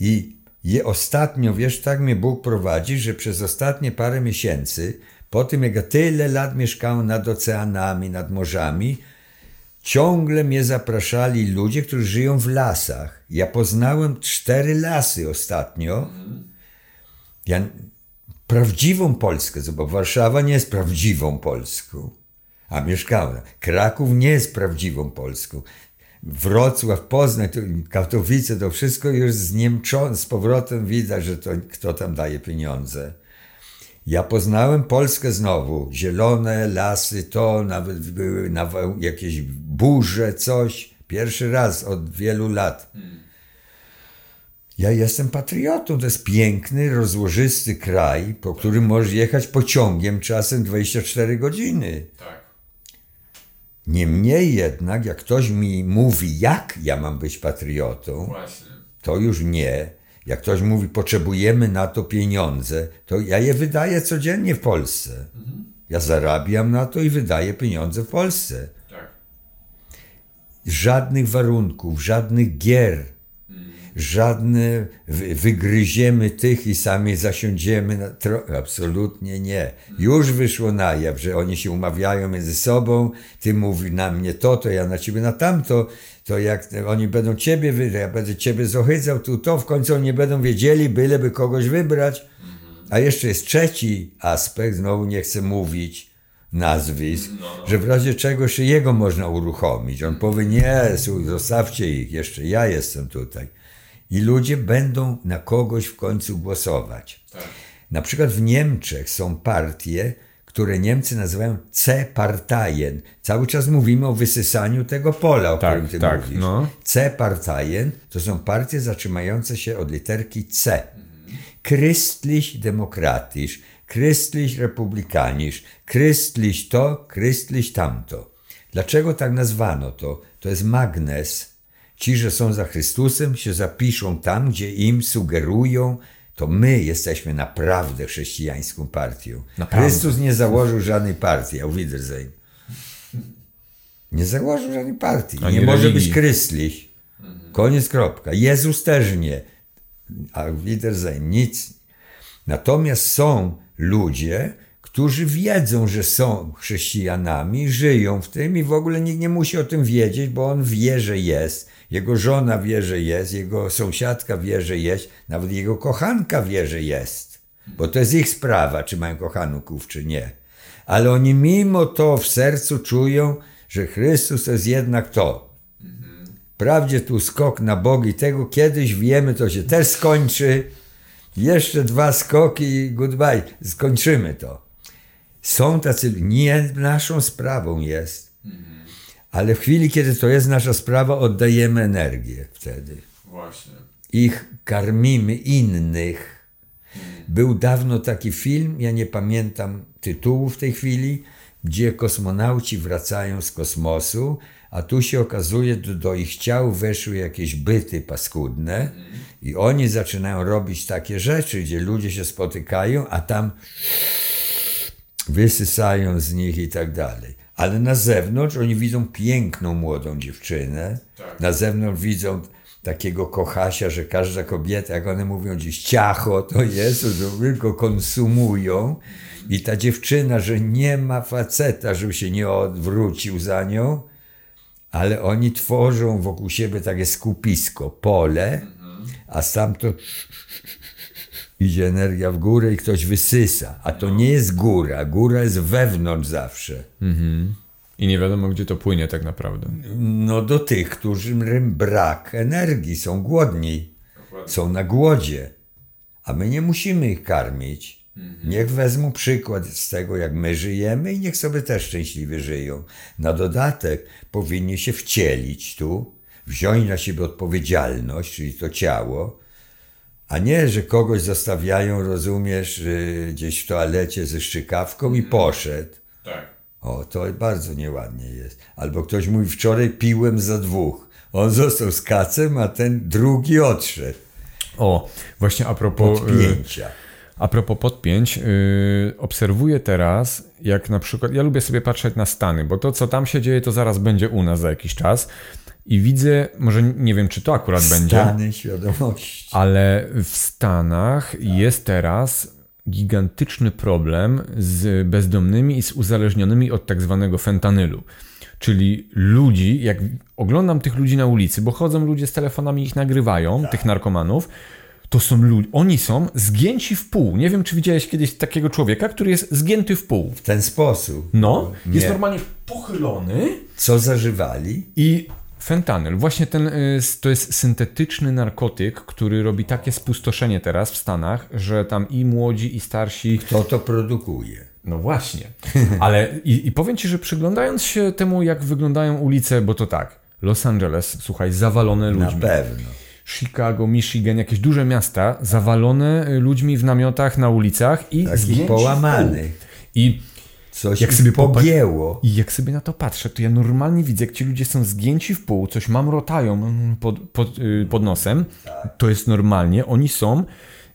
I je ostatnio, wiesz, tak mnie Bóg prowadzi, że przez ostatnie parę miesięcy, po tym jak ja tyle lat mieszkałem nad oceanami, nad morzami, ciągle mnie zapraszali ludzie, którzy żyją w lasach. Ja poznałem cztery lasy ostatnio. Ja, prawdziwą Polskę, bo Warszawa nie jest prawdziwą Polską, a mieszkałem. Kraków nie jest prawdziwą Polską. Wrocław, Poznań, Katowice, to wszystko już z Niemczą, z powrotem widać, że to kto tam daje pieniądze. Ja poznałem Polskę znowu. Zielone lasy, to nawet były jakieś burze, coś. Pierwszy raz od wielu lat. Ja jestem patriotą. To jest piękny, rozłożysty kraj, po którym możesz jechać pociągiem czasem 24 godziny. Tak. Niemniej jednak, jak ktoś mi mówi, jak ja mam być patriotą, Właśnie. to już nie jak ktoś mówi, potrzebujemy na to pieniądze, to ja je wydaję codziennie w Polsce. Ja zarabiam na to i wydaję pieniądze w Polsce. Tak. Żadnych warunków, żadnych gier, żadne wygryziemy tych i sami zasiądziemy. Na tro- Absolutnie nie. Już wyszło na jaw, że oni się umawiają między sobą, ty mówi na mnie to, to ja na ciebie na tamto, to jak oni będą ciebie, ja będę ciebie zohydzał, tu to, w końcu oni nie będą wiedzieli, byleby kogoś wybrać. A jeszcze jest trzeci aspekt, znowu nie chcę mówić nazwisk, no, no. że w razie czegoś jego można uruchomić. On powie, nie, zostawcie ich, jeszcze ja jestem tutaj i ludzie będą na kogoś w końcu głosować. Tak. Na przykład w Niemczech są partie, które Niemcy nazywają C-Parteien. Cały czas mówimy o wysysaniu tego pola, o tak, którym ty tak, mówisz. No. C-Parteien to są partie zatrzymające się od literki C. Christlich demokratisch, christlich republikanisch, christlich to, christlich tamto. Dlaczego tak nazwano to? To jest magnes, Ci, że są za Chrystusem, się zapiszą tam, gdzie im sugerują, to my jesteśmy naprawdę chrześcijańską partią. Naprawdę. Chrystus nie założył żadnej partii, auf Wiedersehen. Nie założył żadnej partii. nie może być Chrystlich. Koniec, kropka. Jezus też nie. Auf Wiedersehen, nic. Natomiast są ludzie, którzy wiedzą, że są chrześcijanami, żyją w tym i w ogóle nikt nie musi o tym wiedzieć, bo on wie, że jest jego żona wie, że jest, jego sąsiadka wie, że jest, nawet jego kochanka wie, że jest. Bo to jest ich sprawa, czy mają kochanków, czy nie. Ale oni mimo to w sercu czują, że Chrystus jest jednak to. Wprawdzie tu skok na bogi tego kiedyś wiemy, to się też skończy. Jeszcze dwa skoki i goodbye. Skończymy to. Są tacy, nie naszą sprawą jest ale w chwili, kiedy to jest nasza sprawa, oddajemy energię wtedy. Właśnie. Ich karmimy innych. Był dawno taki film, ja nie pamiętam tytułu w tej chwili, gdzie kosmonauci wracają z kosmosu, a tu się okazuje, że do ich ciał weszły jakieś byty paskudne i oni zaczynają robić takie rzeczy, gdzie ludzie się spotykają, a tam wysysają z nich i tak dalej ale na zewnątrz oni widzą piękną młodą dziewczynę. Tak. Na zewnątrz widzą takiego kochasia, że każda kobieta, jak one mówią dziś ciacho, to jest, to tylko konsumują. I ta dziewczyna, że nie ma faceta, żeby się nie odwrócił za nią, ale oni tworzą wokół siebie takie skupisko, pole, a stamtąd idzie energia w górę i ktoś wysysa. A to nie jest góra. Góra jest wewnątrz zawsze. Mhm. I nie wiadomo, gdzie to płynie tak naprawdę. No do tych, którym brak energii, są głodni, są na głodzie. A my nie musimy ich karmić. Niech wezmą przykład z tego, jak my żyjemy i niech sobie też szczęśliwie żyją. Na dodatek powinni się wcielić tu, wziąć na siebie odpowiedzialność, czyli to ciało, a nie, że kogoś zostawiają, rozumiesz, y, gdzieś w toalecie ze szczykawką i poszedł. Tak. O, to bardzo nieładnie jest. Albo ktoś mówi, wczoraj piłem za dwóch. On został z kacem, a ten drugi odszedł. O, właśnie a propos... y, Podpięcia. A propos podpięć, yy, obserwuję teraz, jak na przykład, ja lubię sobie patrzeć na Stany, bo to, co tam się dzieje, to zaraz będzie u nas za jakiś czas. I widzę, może nie wiem, czy to akurat będzie, Stany świadomości. ale w Stanach jest teraz gigantyczny problem z bezdomnymi i z uzależnionymi od tak zwanego fentanylu. Czyli ludzi, jak oglądam tych ludzi na ulicy, bo chodzą ludzie z telefonami, ich nagrywają, tych narkomanów, to są ludzie, oni są zgięci w pół. Nie wiem, czy widziałeś kiedyś takiego człowieka, który jest zgięty w pół. W ten sposób. No, jest Nie. normalnie pochylony Co zażywali? i fentanyl. Właśnie ten, y, to jest syntetyczny narkotyk, który robi takie spustoszenie teraz w Stanach, że tam i młodzi, i starsi Kto to produkuje? no właśnie. Ale i, i powiem ci, że przyglądając się temu, jak wyglądają ulice, bo to tak, Los Angeles, słuchaj, zawalone Na ludźmi. pewno. Chicago, Michigan, jakieś duże miasta, zawalone y, ludźmi w namiotach na ulicach i w połamanych. pół. I Coś Jak sobie pogięło. I jak sobie na to patrzę, to ja normalnie widzę, jak ci ludzie są zgięci w pół, coś mamrotają pod, pod, y, pod nosem. To jest normalnie, oni są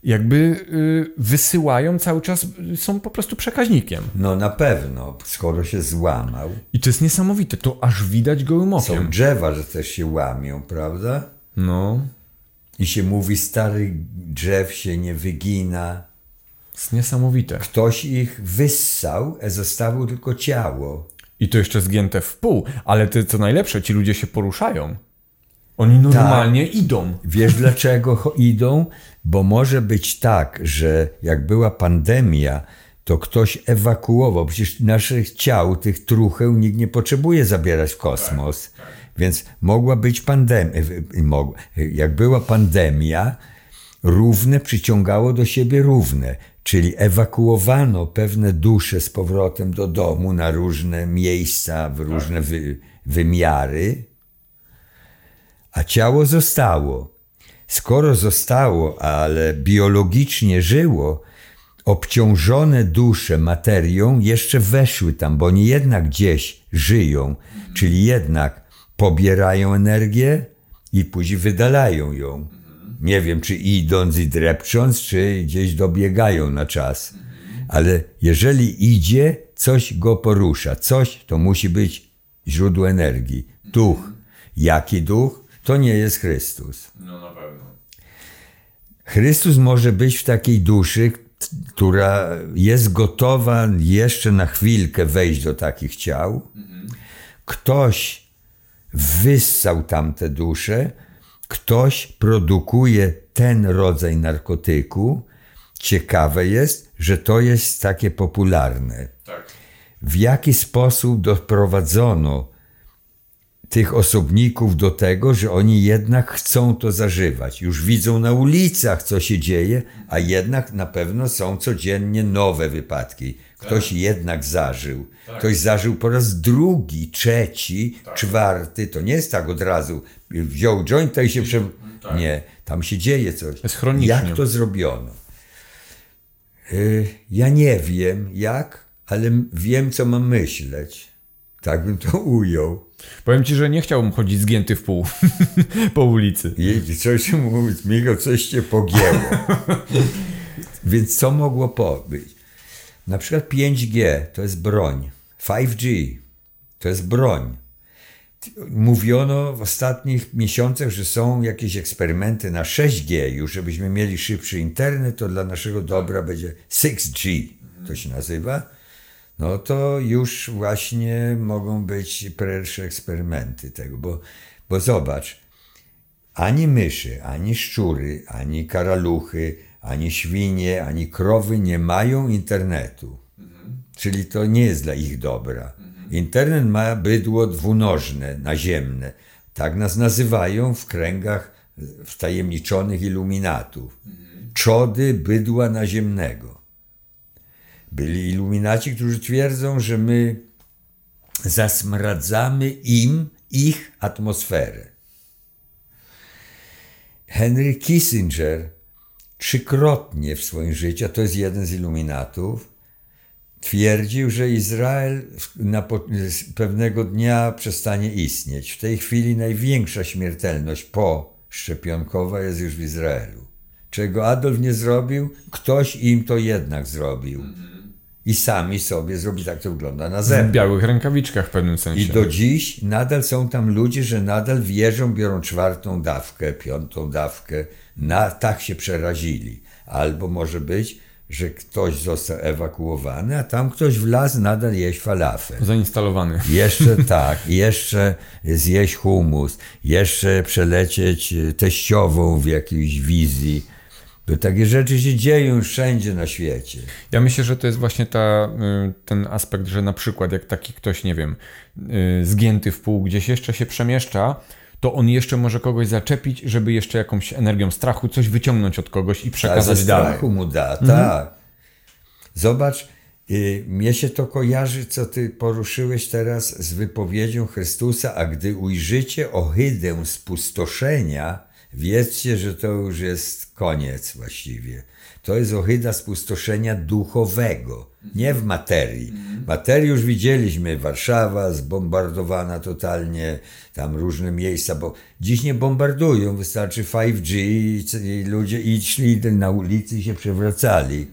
jakby y, wysyłają cały czas, są po prostu przekaźnikiem. No na pewno, skoro się złamał. I to jest niesamowite, to aż widać gołym Są okiem. drzewa, że też się łamią, prawda? No, I się mówi, starych drzew się nie wygina. Jest niesamowite. Ktoś ich wyssał, a zostawił tylko ciało. I to jeszcze zgięte w pół, ale to co najlepsze, ci ludzie się poruszają. Oni normalnie idą. Wiesz dlaczego idą? Bo może być tak, że jak była pandemia, to ktoś ewakuował. Przecież naszych ciał, tych trucheł, nikt nie potrzebuje zabierać w kosmos. Więc mogła być pandemia. Jak była pandemia, równe przyciągało do siebie równe. Czyli ewakuowano pewne dusze z powrotem do domu na różne miejsca, w różne wy, wymiary, a ciało zostało. Skoro zostało, ale biologicznie żyło, obciążone dusze materią jeszcze weszły tam, bo oni jednak gdzieś żyją, czyli jednak pobierają energię i później wydalają ją. Nie wiem, czy idąc i drepcząc, czy gdzieś dobiegają na czas. Ale jeżeli idzie, coś go porusza. Coś to musi być źródło energii. Duch. Jaki duch? To nie jest Chrystus. No na pewno. Chrystus może być w takiej duszy, która jest gotowa jeszcze na chwilkę wejść do takich ciał. Ktoś wyssał tamte dusze, ktoś produkuje ten rodzaj narkotyku. Ciekawe jest, że to jest takie popularne. Tak. W jaki sposób doprowadzono tych osobników do tego, że oni jednak chcą to zażywać. Już widzą na ulicach, co się dzieje, a jednak na pewno są codziennie nowe wypadki. Ktoś jednak zażył. Ktoś zażył po raz drugi, trzeci, czwarty. To nie jest tak od razu. Wziął jointa i się prze... Nie, tam się dzieje coś. Jest chronicznie. Jak to zrobiono? Y, Ja nie wiem jak, ale wiem, co mam myśleć. Tak bym to ujął. Powiem ci, że nie chciałbym chodzić zgięty w pół po ulicy. I coś mu, Michał, coś cię pogięło. Więc co mogło po- być? Na przykład 5G to jest broń. 5G to jest broń. Mówiono w ostatnich miesiącach, że są jakieś eksperymenty na 6G już, żebyśmy mieli szybszy internet, to dla naszego dobra będzie 6G, to się nazywa. No to już właśnie mogą być pierwsze eksperymenty tego, bo, bo zobacz, ani myszy, ani szczury, ani karaluchy, ani świnie, ani krowy nie mają internetu. Czyli to nie jest dla ich dobra. Internet ma bydło dwunożne, naziemne. Tak nas nazywają w kręgach wtajemniczonych iluminatów. Czody bydła naziemnego. Byli iluminaci, którzy twierdzą, że my zasmradzamy im ich atmosferę. Henry Kissinger trzykrotnie w swoim życiu, a to jest jeden z iluminatów, twierdził, że Izrael na pewnego dnia przestanie istnieć. W tej chwili największa śmiertelność po szczepionkowa jest już w Izraelu. Czego Adolf nie zrobił, ktoś im to jednak zrobił. I sami sobie zrobili, tak to wygląda na zewnątrz. W białych rękawiczkach w pewnym sensie. I do dziś nadal są tam ludzie, że nadal wierzą, biorą czwartą dawkę, piątą dawkę. Na, tak się przerazili. Albo może być, że ktoś został ewakuowany, a tam ktoś wlazł nadal jeść falafel. Zainstalowany. Jeszcze tak, jeszcze zjeść humus, jeszcze przelecieć teściową w jakiejś wizji. Bo takie rzeczy się dzieją wszędzie na świecie. Ja myślę, że to jest właśnie ta, y, ten aspekt, że na przykład jak taki ktoś, nie wiem, y, zgięty w pół gdzieś jeszcze się przemieszcza, to on jeszcze może kogoś zaczepić, żeby jeszcze jakąś energią strachu coś wyciągnąć od kogoś i przekazać dalej. strachu mu da, mhm. tak. Zobacz, y, mnie się to kojarzy, co ty poruszyłeś teraz z wypowiedzią Chrystusa, a gdy ujrzycie ohydę spustoszenia, wiedzcie, że to już jest koniec właściwie. To jest ohyda spustoszenia duchowego, nie w materii. Materii już widzieliśmy, Warszawa zbombardowana totalnie, tam różne miejsca, bo dziś nie bombardują, wystarczy 5G i ludzie i szli na ulicy i się przewracali.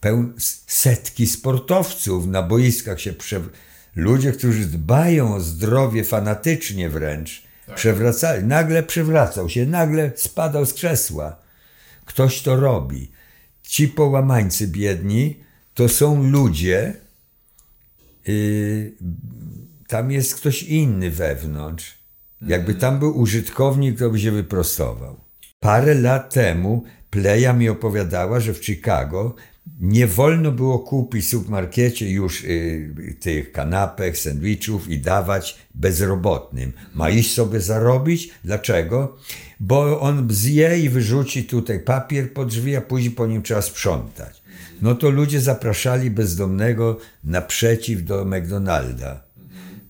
Pełn, setki sportowców na boiskach się przewracali. Ludzie, którzy dbają o zdrowie fanatycznie wręcz. Przewracali. Nagle przewracał się, nagle spadał z krzesła. Ktoś to robi. Ci połamańcy biedni to są ludzie, yy, tam jest ktoś inny wewnątrz. Jakby tam był użytkownik, to by się wyprostował. Parę lat temu Pleja mi opowiadała, że w Chicago nie wolno było kupić w supermarkecie już y, tych kanapek, sandwichów i dawać bezrobotnym. Ma iść sobie zarobić. Dlaczego? Bo on zje i wyrzuci tutaj papier pod drzwi, a później po nim trzeba sprzątać. No to ludzie zapraszali bezdomnego naprzeciw do McDonalda.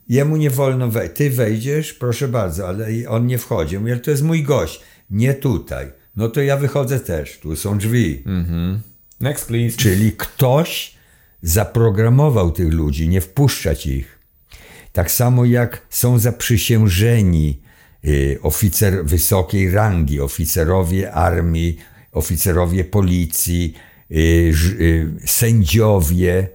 Jemu nie wolno wejść. Ty wejdziesz, proszę bardzo, ale on nie wchodzi. Mówię, to jest mój gość. Nie tutaj. No to ja wychodzę też. Tu są drzwi. Mhm. Next, please. Czyli ktoś zaprogramował tych ludzi, nie wpuszczać ich. Tak samo jak są zaprzysiężeni y, oficer wysokiej rangi, oficerowie armii, oficerowie policji, y, y, sędziowie,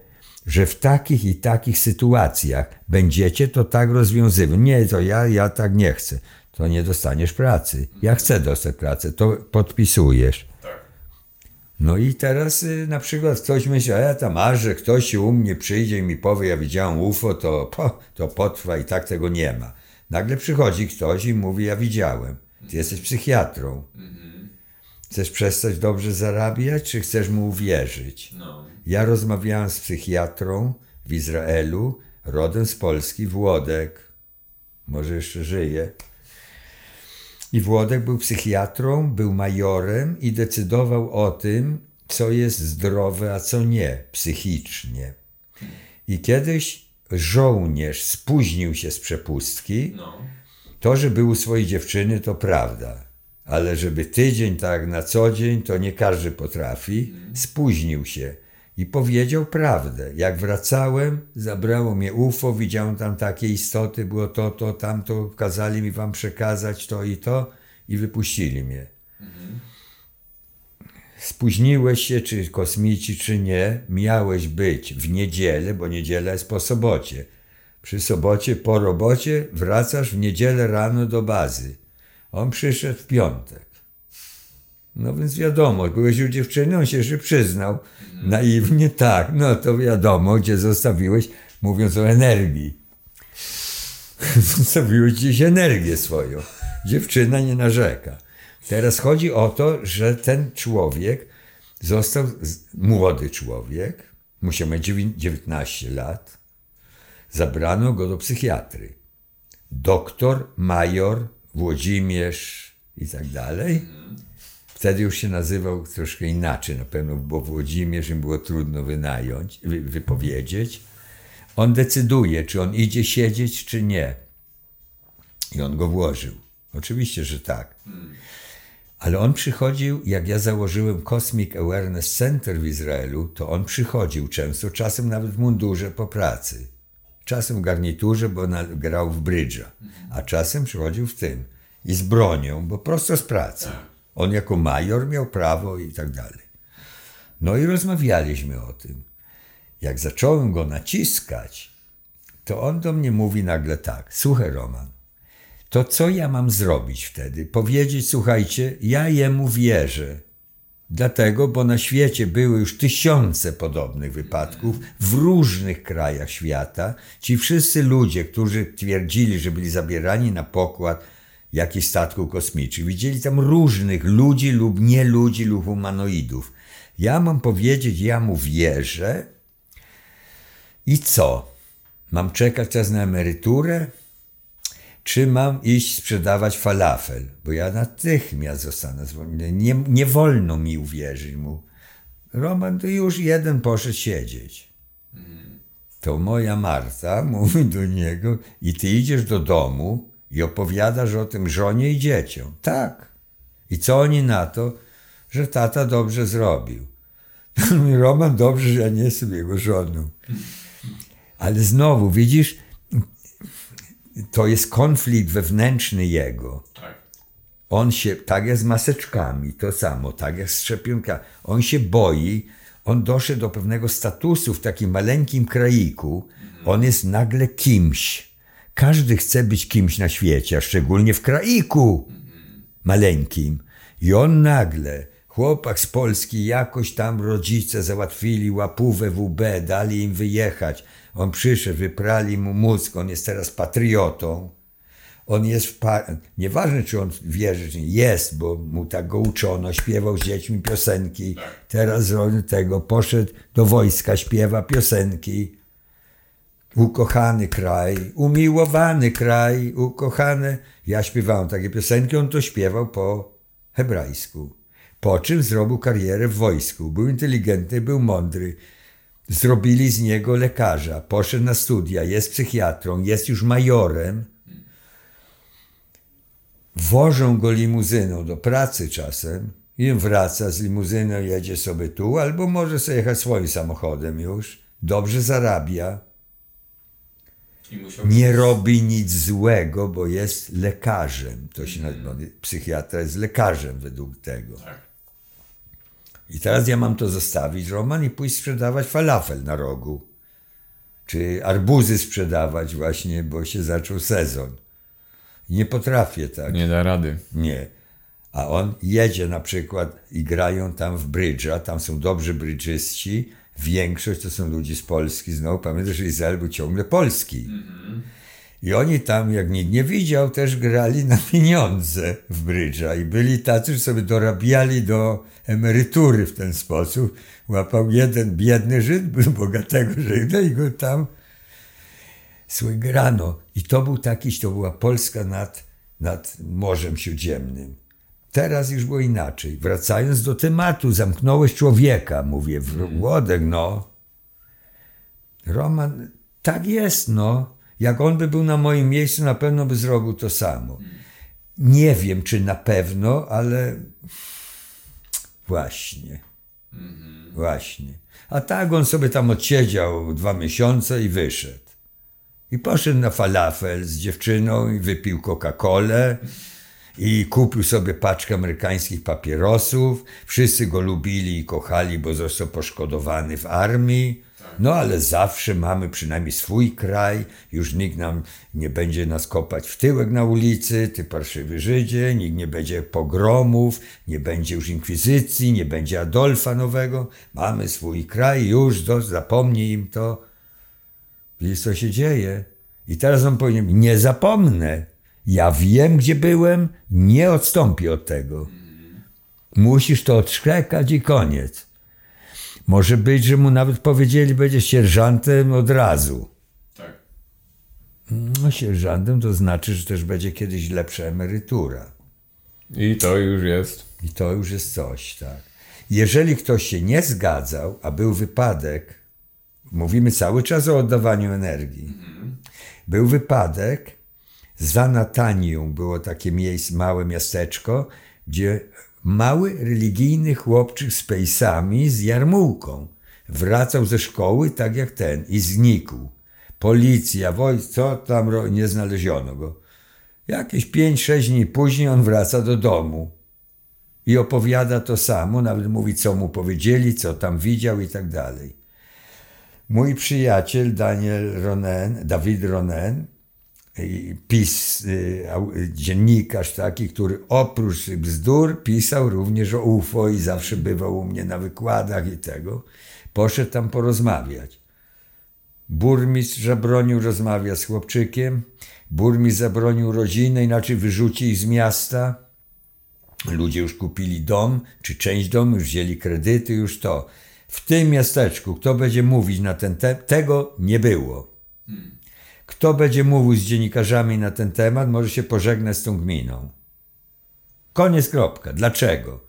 że w takich i takich sytuacjach będziecie to tak rozwiązywać. Nie, to ja, ja tak nie chcę. To nie dostaniesz pracy. Ja chcę dostać pracę, to podpisujesz. No i teraz y, na przykład ktoś myśli, a ja tam marzę, ktoś u mnie przyjdzie i mi powie, ja widziałem UFO, to, po, to potrwa i tak tego nie ma. Nagle przychodzi ktoś i mówi, ja widziałem. Ty jesteś psychiatrą. Chcesz przestać dobrze zarabiać, czy chcesz mu uwierzyć? No. Ja rozmawiałem z psychiatrą w Izraelu, rodem z Polski, Włodek. Może jeszcze żyje. I Włodek był psychiatrą, był majorem i decydował o tym, co jest zdrowe, a co nie, psychicznie. I kiedyś żołnierz spóźnił się z przepustki. No. To, że był u swojej dziewczyny, to prawda. Ale żeby tydzień tak na co dzień, to nie każdy potrafi. Spóźnił się i powiedział prawdę. Jak wracałem, zabrało mnie UFO, widziałem tam takie istoty, było to, to, tamto, kazali mi wam przekazać to i to i wypuścili mnie. Spóźniłeś się, czy kosmici, czy nie, miałeś być w niedzielę, bo niedziela jest po sobocie. Przy sobocie, po robocie, wracasz w niedzielę rano do bazy. On przyszedł w piątek. No więc wiadomo, byłeś u dziewczyny, on się jeszcze przyznał. Naiwnie tak, no to wiadomo, gdzie zostawiłeś, mówiąc o energii. zostawiłeś gdzieś energię swoją. Dziewczyna nie narzeka. Teraz chodzi o to, że ten człowiek został, młody człowiek, musiał mieć 19 lat, zabrano go do psychiatry. Doktor, major, Włodzimierz i tak dalej. Wtedy już się nazywał troszkę inaczej, na pewno, bo Włodzimierz im było trudno wynająć, wy, wypowiedzieć. On decyduje, czy on idzie siedzieć, czy nie. I on go włożył. Oczywiście, że tak. Ale on przychodził, jak ja założyłem Cosmic Awareness Center w Izraelu, to on przychodził często, czasem nawet w mundurze po pracy. Czasem w garniturze, bo na, grał w brydża, a czasem przychodził w tym i z bronią, bo prosto z pracy. On jako major miał prawo i tak dalej. No i rozmawialiśmy o tym. Jak zacząłem go naciskać, to on do mnie mówi nagle tak: Słuchaj, Roman, to co ja mam zrobić wtedy? Powiedzieć, słuchajcie, ja jemu wierzę. Dlatego, bo na świecie były już tysiące podobnych wypadków w różnych krajach świata. Ci wszyscy ludzie, którzy twierdzili, że byli zabierani na pokład jakichś statków kosmicznych, widzieli tam różnych ludzi lub nie ludzi lub humanoidów. Ja mam powiedzieć, ja mu wierzę. I co? Mam czekać czas na emeryturę? czy mam iść sprzedawać falafel, bo ja natychmiast zostanę zwolniony. Nie, nie wolno mi uwierzyć mu. Roman to już jeden poszedł siedzieć. To moja Marta mówi do niego i ty idziesz do domu i opowiadasz o tym żonie i dzieciom. Tak. I co oni na to, że tata dobrze zrobił. Roman dobrze, że ja nie jestem jego żoną. Ale znowu, widzisz, to jest konflikt wewnętrzny jego. Tak. On się, tak jak z maseczkami, to samo, tak jak z szczepionkami. On się boi, on doszedł do pewnego statusu w takim maleńkim kraiku. On jest nagle kimś. Każdy chce być kimś na świecie, a szczególnie w kraiku maleńkim. I on nagle, chłopak z Polski, jakoś tam rodzice załatwili łapówę WB, dali im wyjechać on przyszedł, wyprali mu mózg, on jest teraz patriotą. On jest, w pa... nieważne czy on wierzy, czy nie, jest, bo mu tak go uczono, śpiewał z dziećmi piosenki, teraz zrobił tego, poszedł do wojska, śpiewa piosenki. Ukochany kraj, umiłowany kraj, ukochany. Ja śpiewałem takie piosenki, on to śpiewał po hebrajsku. Po czym zrobił karierę w wojsku. Był inteligentny, był mądry Zrobili z niego lekarza, poszedł na studia, jest psychiatrą, jest już majorem. Wożą go limuzyną do pracy czasem i wraca z limuzyną, jedzie sobie tu, albo może sobie jechać swoim samochodem już. Dobrze zarabia. Nie robi nic złego, bo jest lekarzem. To się nazywa, psychiatra jest lekarzem według tego. Tak. I teraz ja mam to zostawić, Roman, i pójść sprzedawać falafel na rogu. Czy arbuzy sprzedawać właśnie, bo się zaczął sezon. Nie potrafię tak. Nie da rady. Nie. A on jedzie na przykład i grają tam w brydża, tam są dobrzy brydżyści, większość to są ludzie z Polski, znowu pamiętasz, że Izrael był ciągle polski. I oni tam, jak nikt nie widział, też grali na pieniądze w brydża i byli tacy, że sobie dorabiali do emerytury w ten sposób. Łapał jeden biedny Żyd, był bogatego Żyda i go tam grano. I to był taki, to była Polska nad, nad Morzem Śródziemnym. Teraz już było inaczej. Wracając do tematu, zamknąłeś człowieka, mówię, Włodek, no. Roman, tak jest, no. Jak on by był na moim miejscu, na pewno by zrobił to samo. Nie wiem, czy na pewno, ale Właśnie. Mhm. Właśnie. A tak on sobie tam odsiedział dwa miesiące i wyszedł. I poszedł na falafel z dziewczyną i wypił Coca-Colę i kupił sobie paczkę amerykańskich papierosów. Wszyscy go lubili i kochali, bo został poszkodowany w armii. No ale zawsze mamy przynajmniej swój kraj, już nikt nam nie będzie nas kopać w tyłek na ulicy, ty parszywy Żydzie, nikt nie będzie pogromów, nie będzie już inkwizycji, nie będzie Adolfa nowego. Mamy swój kraj, już do, zapomnij im to. Widzisz, co się dzieje? I teraz on powinien, nie zapomnę. Ja wiem, gdzie byłem, nie odstąpię od tego. Musisz to odszkrekać i koniec. Może być, że mu nawet powiedzieli, będzie sierżantem od razu. Tak. No, sierżantem to znaczy, że też będzie kiedyś lepsza emerytura. I to już jest. I to już jest coś, tak. Jeżeli ktoś się nie zgadzał, a był wypadek, mówimy cały czas o oddawaniu energii. Był wypadek, za Natanią było takie miejsce, małe miasteczko, gdzie mały religijny chłopczyk z pejsami, z jarmułką, wracał ze szkoły tak jak ten i znikł. Policja, wojsk, co tam, nie znaleziono go. Jakieś 5-6 dni później on wraca do domu i opowiada to samo, nawet mówi, co mu powiedzieli, co tam widział i tak dalej. Mój przyjaciel Daniel Ronen, Dawid Ronen, PiS, y, dziennikarz taki, który oprócz bzdur pisał również o UFO i zawsze bywał u mnie na wykładach i tego, poszedł tam porozmawiać. Burmistrz zabronił rozmawiać z chłopczykiem, burmistrz zabronił rodzinę, inaczej wyrzuci ich z miasta. Ludzie już kupili dom, czy część domu, już wzięli kredyty, już to. W tym miasteczku, kto będzie mówić na ten temat, tego nie było. Kto będzie mówił z dziennikarzami na ten temat, może się pożegnać z tą gminą. Koniec, kropka. Dlaczego?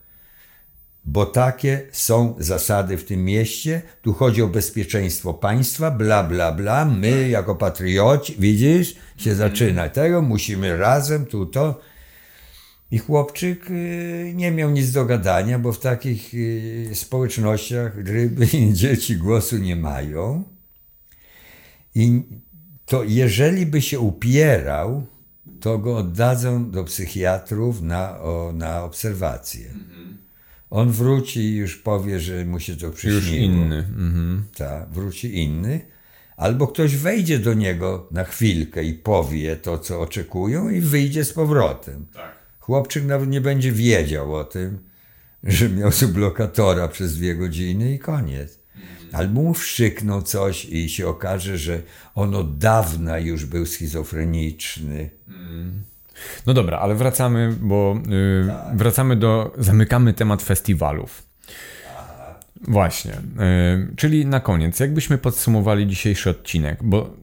Bo takie są zasady w tym mieście. Tu chodzi o bezpieczeństwo państwa, bla, bla, bla. My, jako patrioci, widzisz, się zaczyna tego, musimy razem tu to. I chłopczyk y, nie miał nic do gadania, bo w takich y, społecznościach ryby i dzieci głosu nie mają. I to jeżeli by się upierał, to go oddadzą do psychiatrów na, o, na obserwację. On wróci i już powie, że mu się to przyśniło. Już inny. Mhm. Tak, wróci inny. Albo ktoś wejdzie do niego na chwilkę i powie to, co oczekują, i wyjdzie z powrotem. Chłopczyk nawet nie będzie wiedział o tym, że miał sublokatora przez dwie godziny i koniec. Albo mu wszczykną coś i się okaże, że on od dawna już był schizofreniczny. No dobra, ale wracamy, bo y, wracamy do. Zamykamy temat festiwalów. Właśnie. Y, czyli na koniec, jakbyśmy podsumowali dzisiejszy odcinek, bo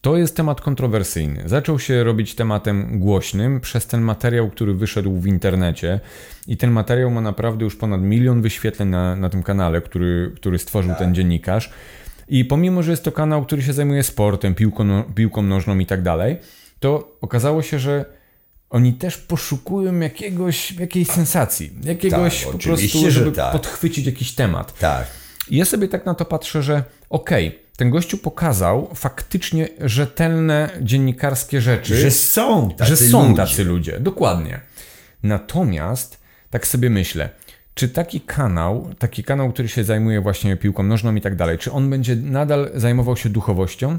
to jest temat kontrowersyjny. Zaczął się robić tematem głośnym przez ten materiał, który wyszedł w internecie. I ten materiał ma naprawdę już ponad milion wyświetleń na, na tym kanale, który, który stworzył ten dziennikarz. I pomimo, że jest to kanał, który się zajmuje sportem, piłką, no, piłką nożną i tak dalej, to okazało się, że oni też poszukują jakiegoś, jakiejś sensacji, jakiegoś Tak, po prostu, że żeby tak. podchwycić jakiś temat. Tak. I ja sobie tak na to patrzę, że okej, ten gościu pokazał faktycznie rzetelne dziennikarskie rzeczy, Że są tacy że są ludzie. tacy ludzie, dokładnie. Natomiast tak sobie myślę, czy taki kanał, taki kanał, który się zajmuje właśnie piłką nożną i tak dalej, czy on będzie nadal zajmował się duchowością?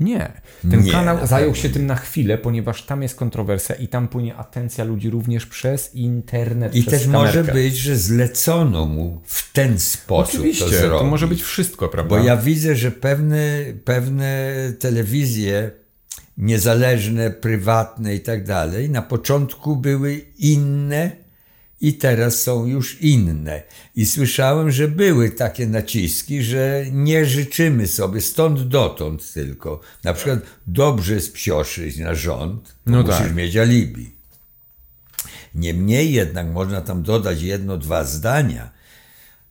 Nie. Ten Nie, kanał na zajął się tym na chwilę, ponieważ tam jest kontrowersja i tam płynie atencja ludzi również przez internet. I przez też może kamerkę. być, że zlecono mu w ten sposób Oczywiście, to to, może być wszystko, prawda? Bo ja widzę, że pewne, pewne telewizje niezależne, prywatne i tak dalej, na początku były inne i teraz są już inne. I słyszałem, że były takie naciski, że nie życzymy sobie stąd dotąd tylko. Na przykład dobrze jest psioszyć na rząd, No musisz tak. mieć alibi. Niemniej jednak można tam dodać jedno, dwa zdania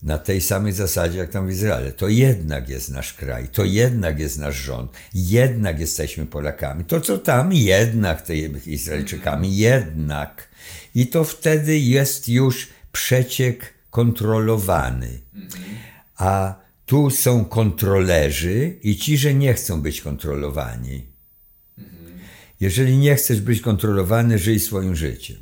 na tej samej zasadzie jak tam w Izraelu. To jednak jest nasz kraj, to jednak jest nasz rząd, jednak jesteśmy Polakami. To co tam, jednak te Izraelczykami, jednak. I to wtedy jest już przeciek kontrolowany. A tu są kontrolerzy i ci, że nie chcą być kontrolowani. Jeżeli nie chcesz być kontrolowany, żyj swoim życiem.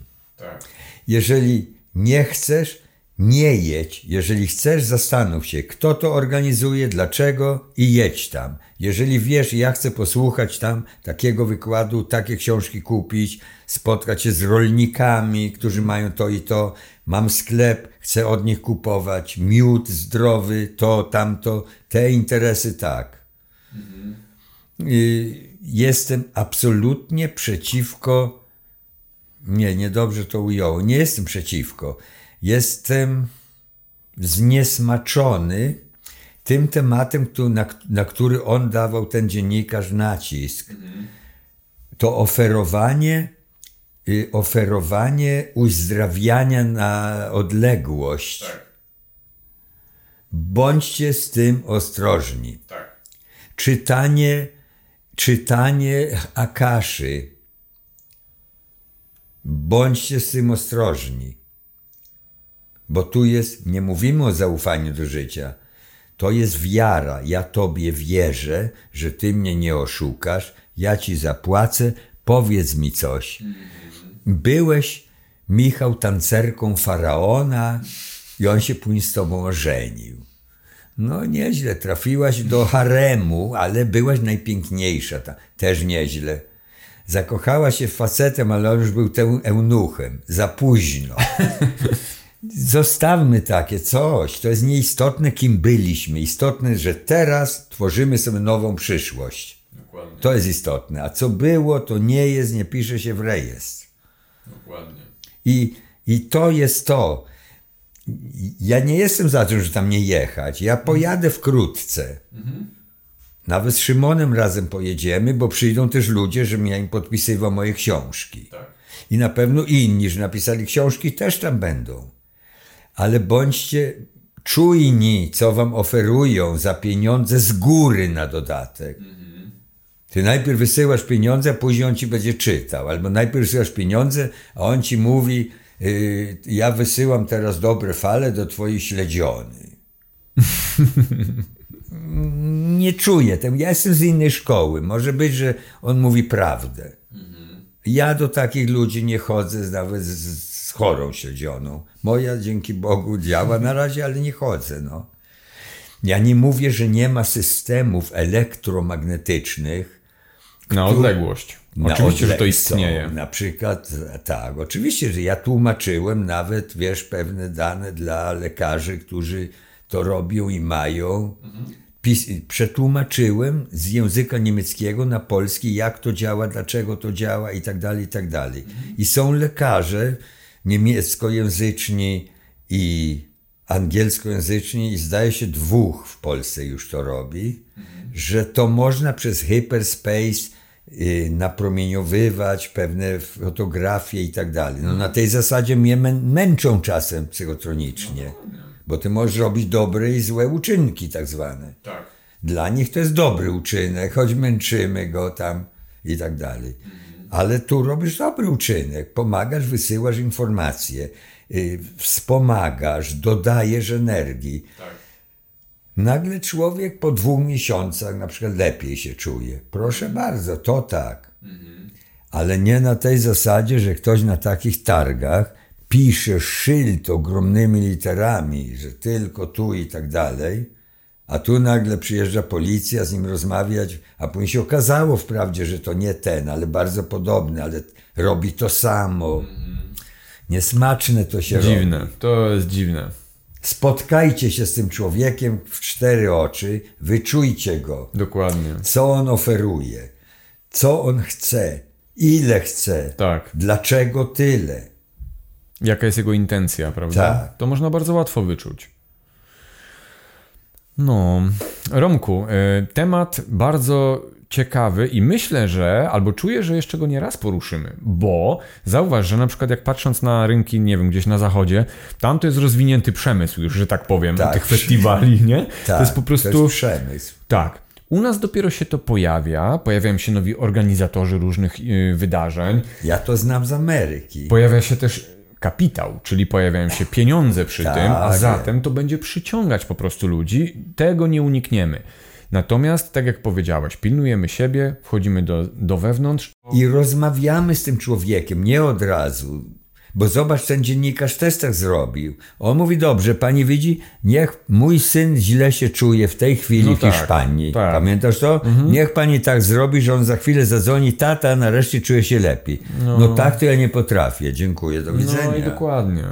Jeżeli nie chcesz, nie jedź. Jeżeli chcesz, zastanów się, kto to organizuje, dlaczego i jedź tam. Jeżeli wiesz, ja chcę posłuchać tam takiego wykładu, takie książki kupić, spotkać się z rolnikami, którzy mają to i to, mam sklep, chcę od nich kupować, miód zdrowy, to, tamto, te interesy tak. Y, Jestem absolutnie przeciwko nie, niedobrze to ujął. Nie jestem przeciwko. Jestem zniesmaczony tym tematem, na który on dawał ten dziennikarz nacisk. to oferowanie, y, oferowanie uzdrawiania na odległość. Tak, Bądźcie z tym ostrożni. tak. Czytanie, czytanie Akaszy. Bądźcie z tym ostrożni. Bo tu jest, nie mówimy o zaufaniu do życia. To jest wiara. Ja Tobie wierzę, że Ty mnie nie oszukasz. Ja Ci zapłacę. Powiedz mi coś. Byłeś, Michał, tancerką faraona i on się później z Tobą ożenił. No nieźle, trafiłaś do haremu, ale byłaś najpiękniejsza, ta, też nieźle. Zakochałaś się w facetem, ale on już był eunuchem. Za późno. Zostawmy takie coś. To jest nieistotne, kim byliśmy. Istotne, że teraz tworzymy sobie nową przyszłość. Dokładnie, To jest istotne. A co było, to nie jest, nie pisze się w rejestr. dokładnie. I, I to jest to. Ja nie jestem za tym, że tam nie jechać. Ja pojadę wkrótce. Nawet z Szymonem razem pojedziemy, bo przyjdą też ludzie, żebym ja im podpisywał moje książki. Tak. I na pewno inni, że napisali książki, też tam będą. Ale bądźcie czujni, co wam oferują za pieniądze z góry na dodatek. Ty najpierw wysyłasz pieniądze, a później on ci będzie czytał. Albo najpierw wysyłasz pieniądze, a on ci mówi, yy, ja wysyłam teraz dobre fale do twojej śledziony. Nie czuję tego. Ja jestem z innej szkoły. Może być, że on mówi prawdę. Ja do takich ludzi nie chodzę nawet z chorą śledzioną. Moja dzięki Bogu działa na razie, ale nie chodzę. No. Ja nie mówię, że nie ma systemów elektromagnetycznych, Na odległość. na Oczywiście, że to istnieje. Na przykład, tak, oczywiście, że ja tłumaczyłem nawet, wiesz, pewne dane dla lekarzy, którzy to robią i mają. Pis, przetłumaczyłem z języka niemieckiego na polski, jak to działa, dlaczego to działa i tak dalej, i tak dalej. I są lekarze niemieckojęzyczni i angielskojęzyczni i zdaje się dwóch w Polsce już to robi, że to można przez hyperspace y, napromieniowywać pewne fotografie i tak dalej. No na tej zasadzie mnie mę- męczą czasem psychotronicznie, bo ty możesz robić dobre i złe uczynki tak zwane. Tak. Dla nich to jest dobry uczynek, choć męczymy go tam i tak dalej. Ale tu robisz dobry uczynek, pomagasz, wysyłasz informacje, y, wspomagasz, dodajesz energii. Tak. Nagle człowiek po dwóch miesiącach na przykład lepiej się czuje. Proszę bardzo, to tak. Ale nie na tej zasadzie, że ktoś na takich targach pisze szyld ogromnymi literami, że tylko tu i tak dalej, a tu nagle przyjeżdża policja z nim rozmawiać, a później się okazało wprawdzie, że to nie ten, ale bardzo podobny, ale robi to samo. Niesmaczne to się robi. Dziwne. To jest dziwne. Spotkajcie się z tym człowiekiem w cztery oczy, wyczujcie go, Dokładnie. co on oferuje, co on chce, ile chce, Tak. dlaczego tyle. Jaka jest jego intencja, prawda? Tak. To można bardzo łatwo wyczuć. No, Romku, e, temat bardzo ciekawy i myślę, że, albo czuję, że jeszcze go nie raz poruszymy, bo zauważ, że na przykład jak patrząc na rynki, nie wiem, gdzieś na zachodzie, tam to jest rozwinięty przemysł już, że tak powiem, Tak. tych festiwali, nie? Tak, to jest po prostu... to jest przemysł. Tak. U nas dopiero się to pojawia, pojawiają się nowi organizatorzy różnych y, wydarzeń, Ja to znam z Ameryki. Pojawia się też kapitał, czyli pojawiają się pieniądze przy Tak, tym, a zatem to będzie przyciągać po prostu ludzi. Tego nie unikniemy. Natomiast, tak jak powiedziałeś, pilnujemy siebie, wchodzimy do, do wewnątrz. I rozmawiamy z tym człowiekiem, nie od razu. Bo zobacz, ten dziennikarz też tak zrobił. On mówi, dobrze, pani widzi, niech mój syn źle się czuje w tej chwili No w tak, Hiszpanii. tak. Pamiętasz to? Niech pani tak zrobi, że on za chwilę zadzwoni, tata nareszcie czuje się lepiej. No, tak to ja nie potrafię. Dziękuję, do widzenia. No i dokładnie.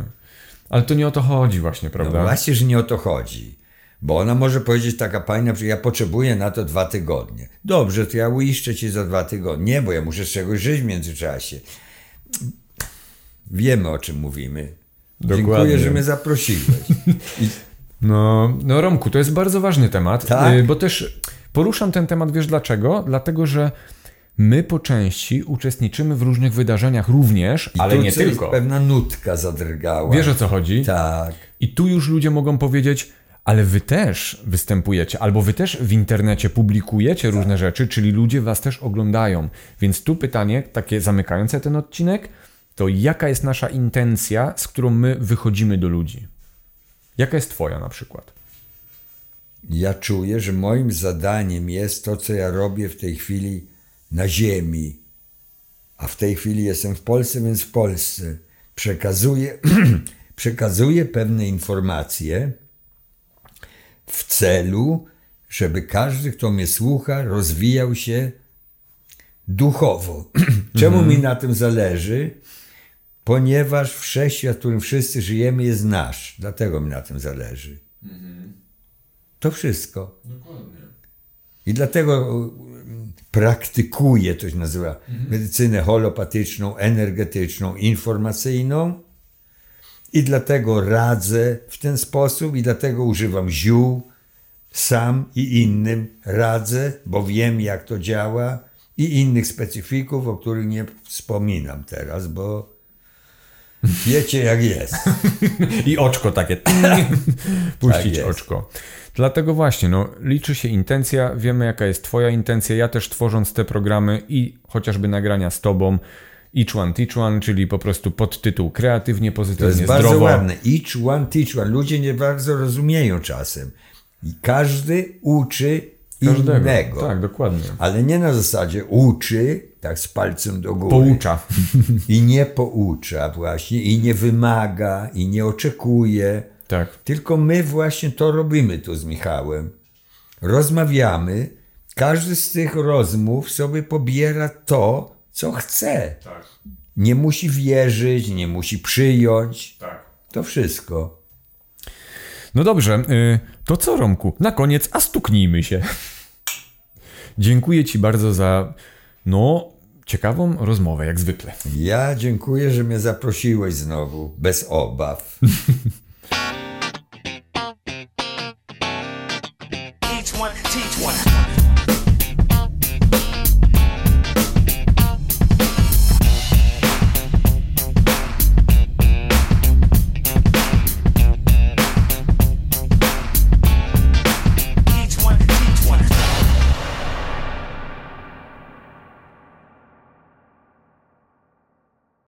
Ale to nie o to chodzi właśnie, No prawda? właśnie, że nie o to chodzi. Bo ona może powiedzieć, taka pani, na przykład, ja potrzebuję na to dwa tygodnie. Dobrze, to ja uiszczę ci za dwa tygodnie. Nie, bo ja muszę z czegoś żyć w międzyczasie. Wiemy, o czym mówimy. Dokładnie. Dziękuję, że mnie zaprosiłeś. I No, no Romku, to jest bardzo ważny temat, Tak? y, bo też poruszam ten temat, wiesz dlaczego? Dlatego, że my po części uczestniczymy w różnych wydarzeniach również, I ale nie tylko. Pewna nutka zadrgała. Wiesz o co chodzi? Tak. I tu już ludzie mogą powiedzieć, ale wy też występujecie, albo wy też w internecie publikujecie różne rzeczy, czyli ludzie was też oglądają. Więc tu pytanie, takie zamykające ten odcinek, to jaka jest nasza intencja, z którą my wychodzimy do ludzi? Jaka jest twoja na przykład? Ja czuję, że moim zadaniem jest to, co ja robię w tej chwili na ziemi. A w tej chwili jestem w Polsce, więc w Polsce. Przekazuję, przekazuję pewne informacje w celu, żeby każdy, kto mnie słucha, rozwijał się duchowo. Czemu mi na tym zależy? Ponieważ wszechświat, w którym wszyscy żyjemy, jest nasz. Dlatego mi na tym zależy. To wszystko. I dlatego praktykuję, to się nazywa medycynę holopatyczną, energetyczną, informacyjną. I dlatego radzę w ten sposób, i dlatego używam ziół, sam i innym radzę, bo wiem, jak to działa, i innych specyfików, o których nie wspominam teraz, bo wiecie, jak jest. I oczko takie. Puścić jest. oczko. Dlatego właśnie, no, liczy się intencja, wiemy jaka jest Twoja intencja. Ja też tworząc te programy i chociażby nagrania z Tobą, each one teach one, czyli po prostu podtytuł kreatywnie, To pozytywnie, jest bardzo zdrowo. ładne. Each one teach one. Ludzie nie bardzo rozumieją czasem. I każdy uczy Każdego. innego. Tak, dokładnie. Ale nie na zasadzie uczy, tak z palcem do góry. Poucza. I nie poucza właśnie, i nie wymaga, i nie oczekuje. tak. Tylko my właśnie to robimy tu z Michałem. Rozmawiamy, każdy z tych rozmów sobie pobiera to, co chce. Tak. Nie musi wierzyć, nie musi przyjąć. Tak. To wszystko. No dobrze, y, to co Romku? Na koniec, a stuknijmy się. Dziękuję Ci bardzo za, no, ciekawą rozmowę, jak zwykle. Ja dziękuję, że mnie zaprosiłeś znowu, bez obaw.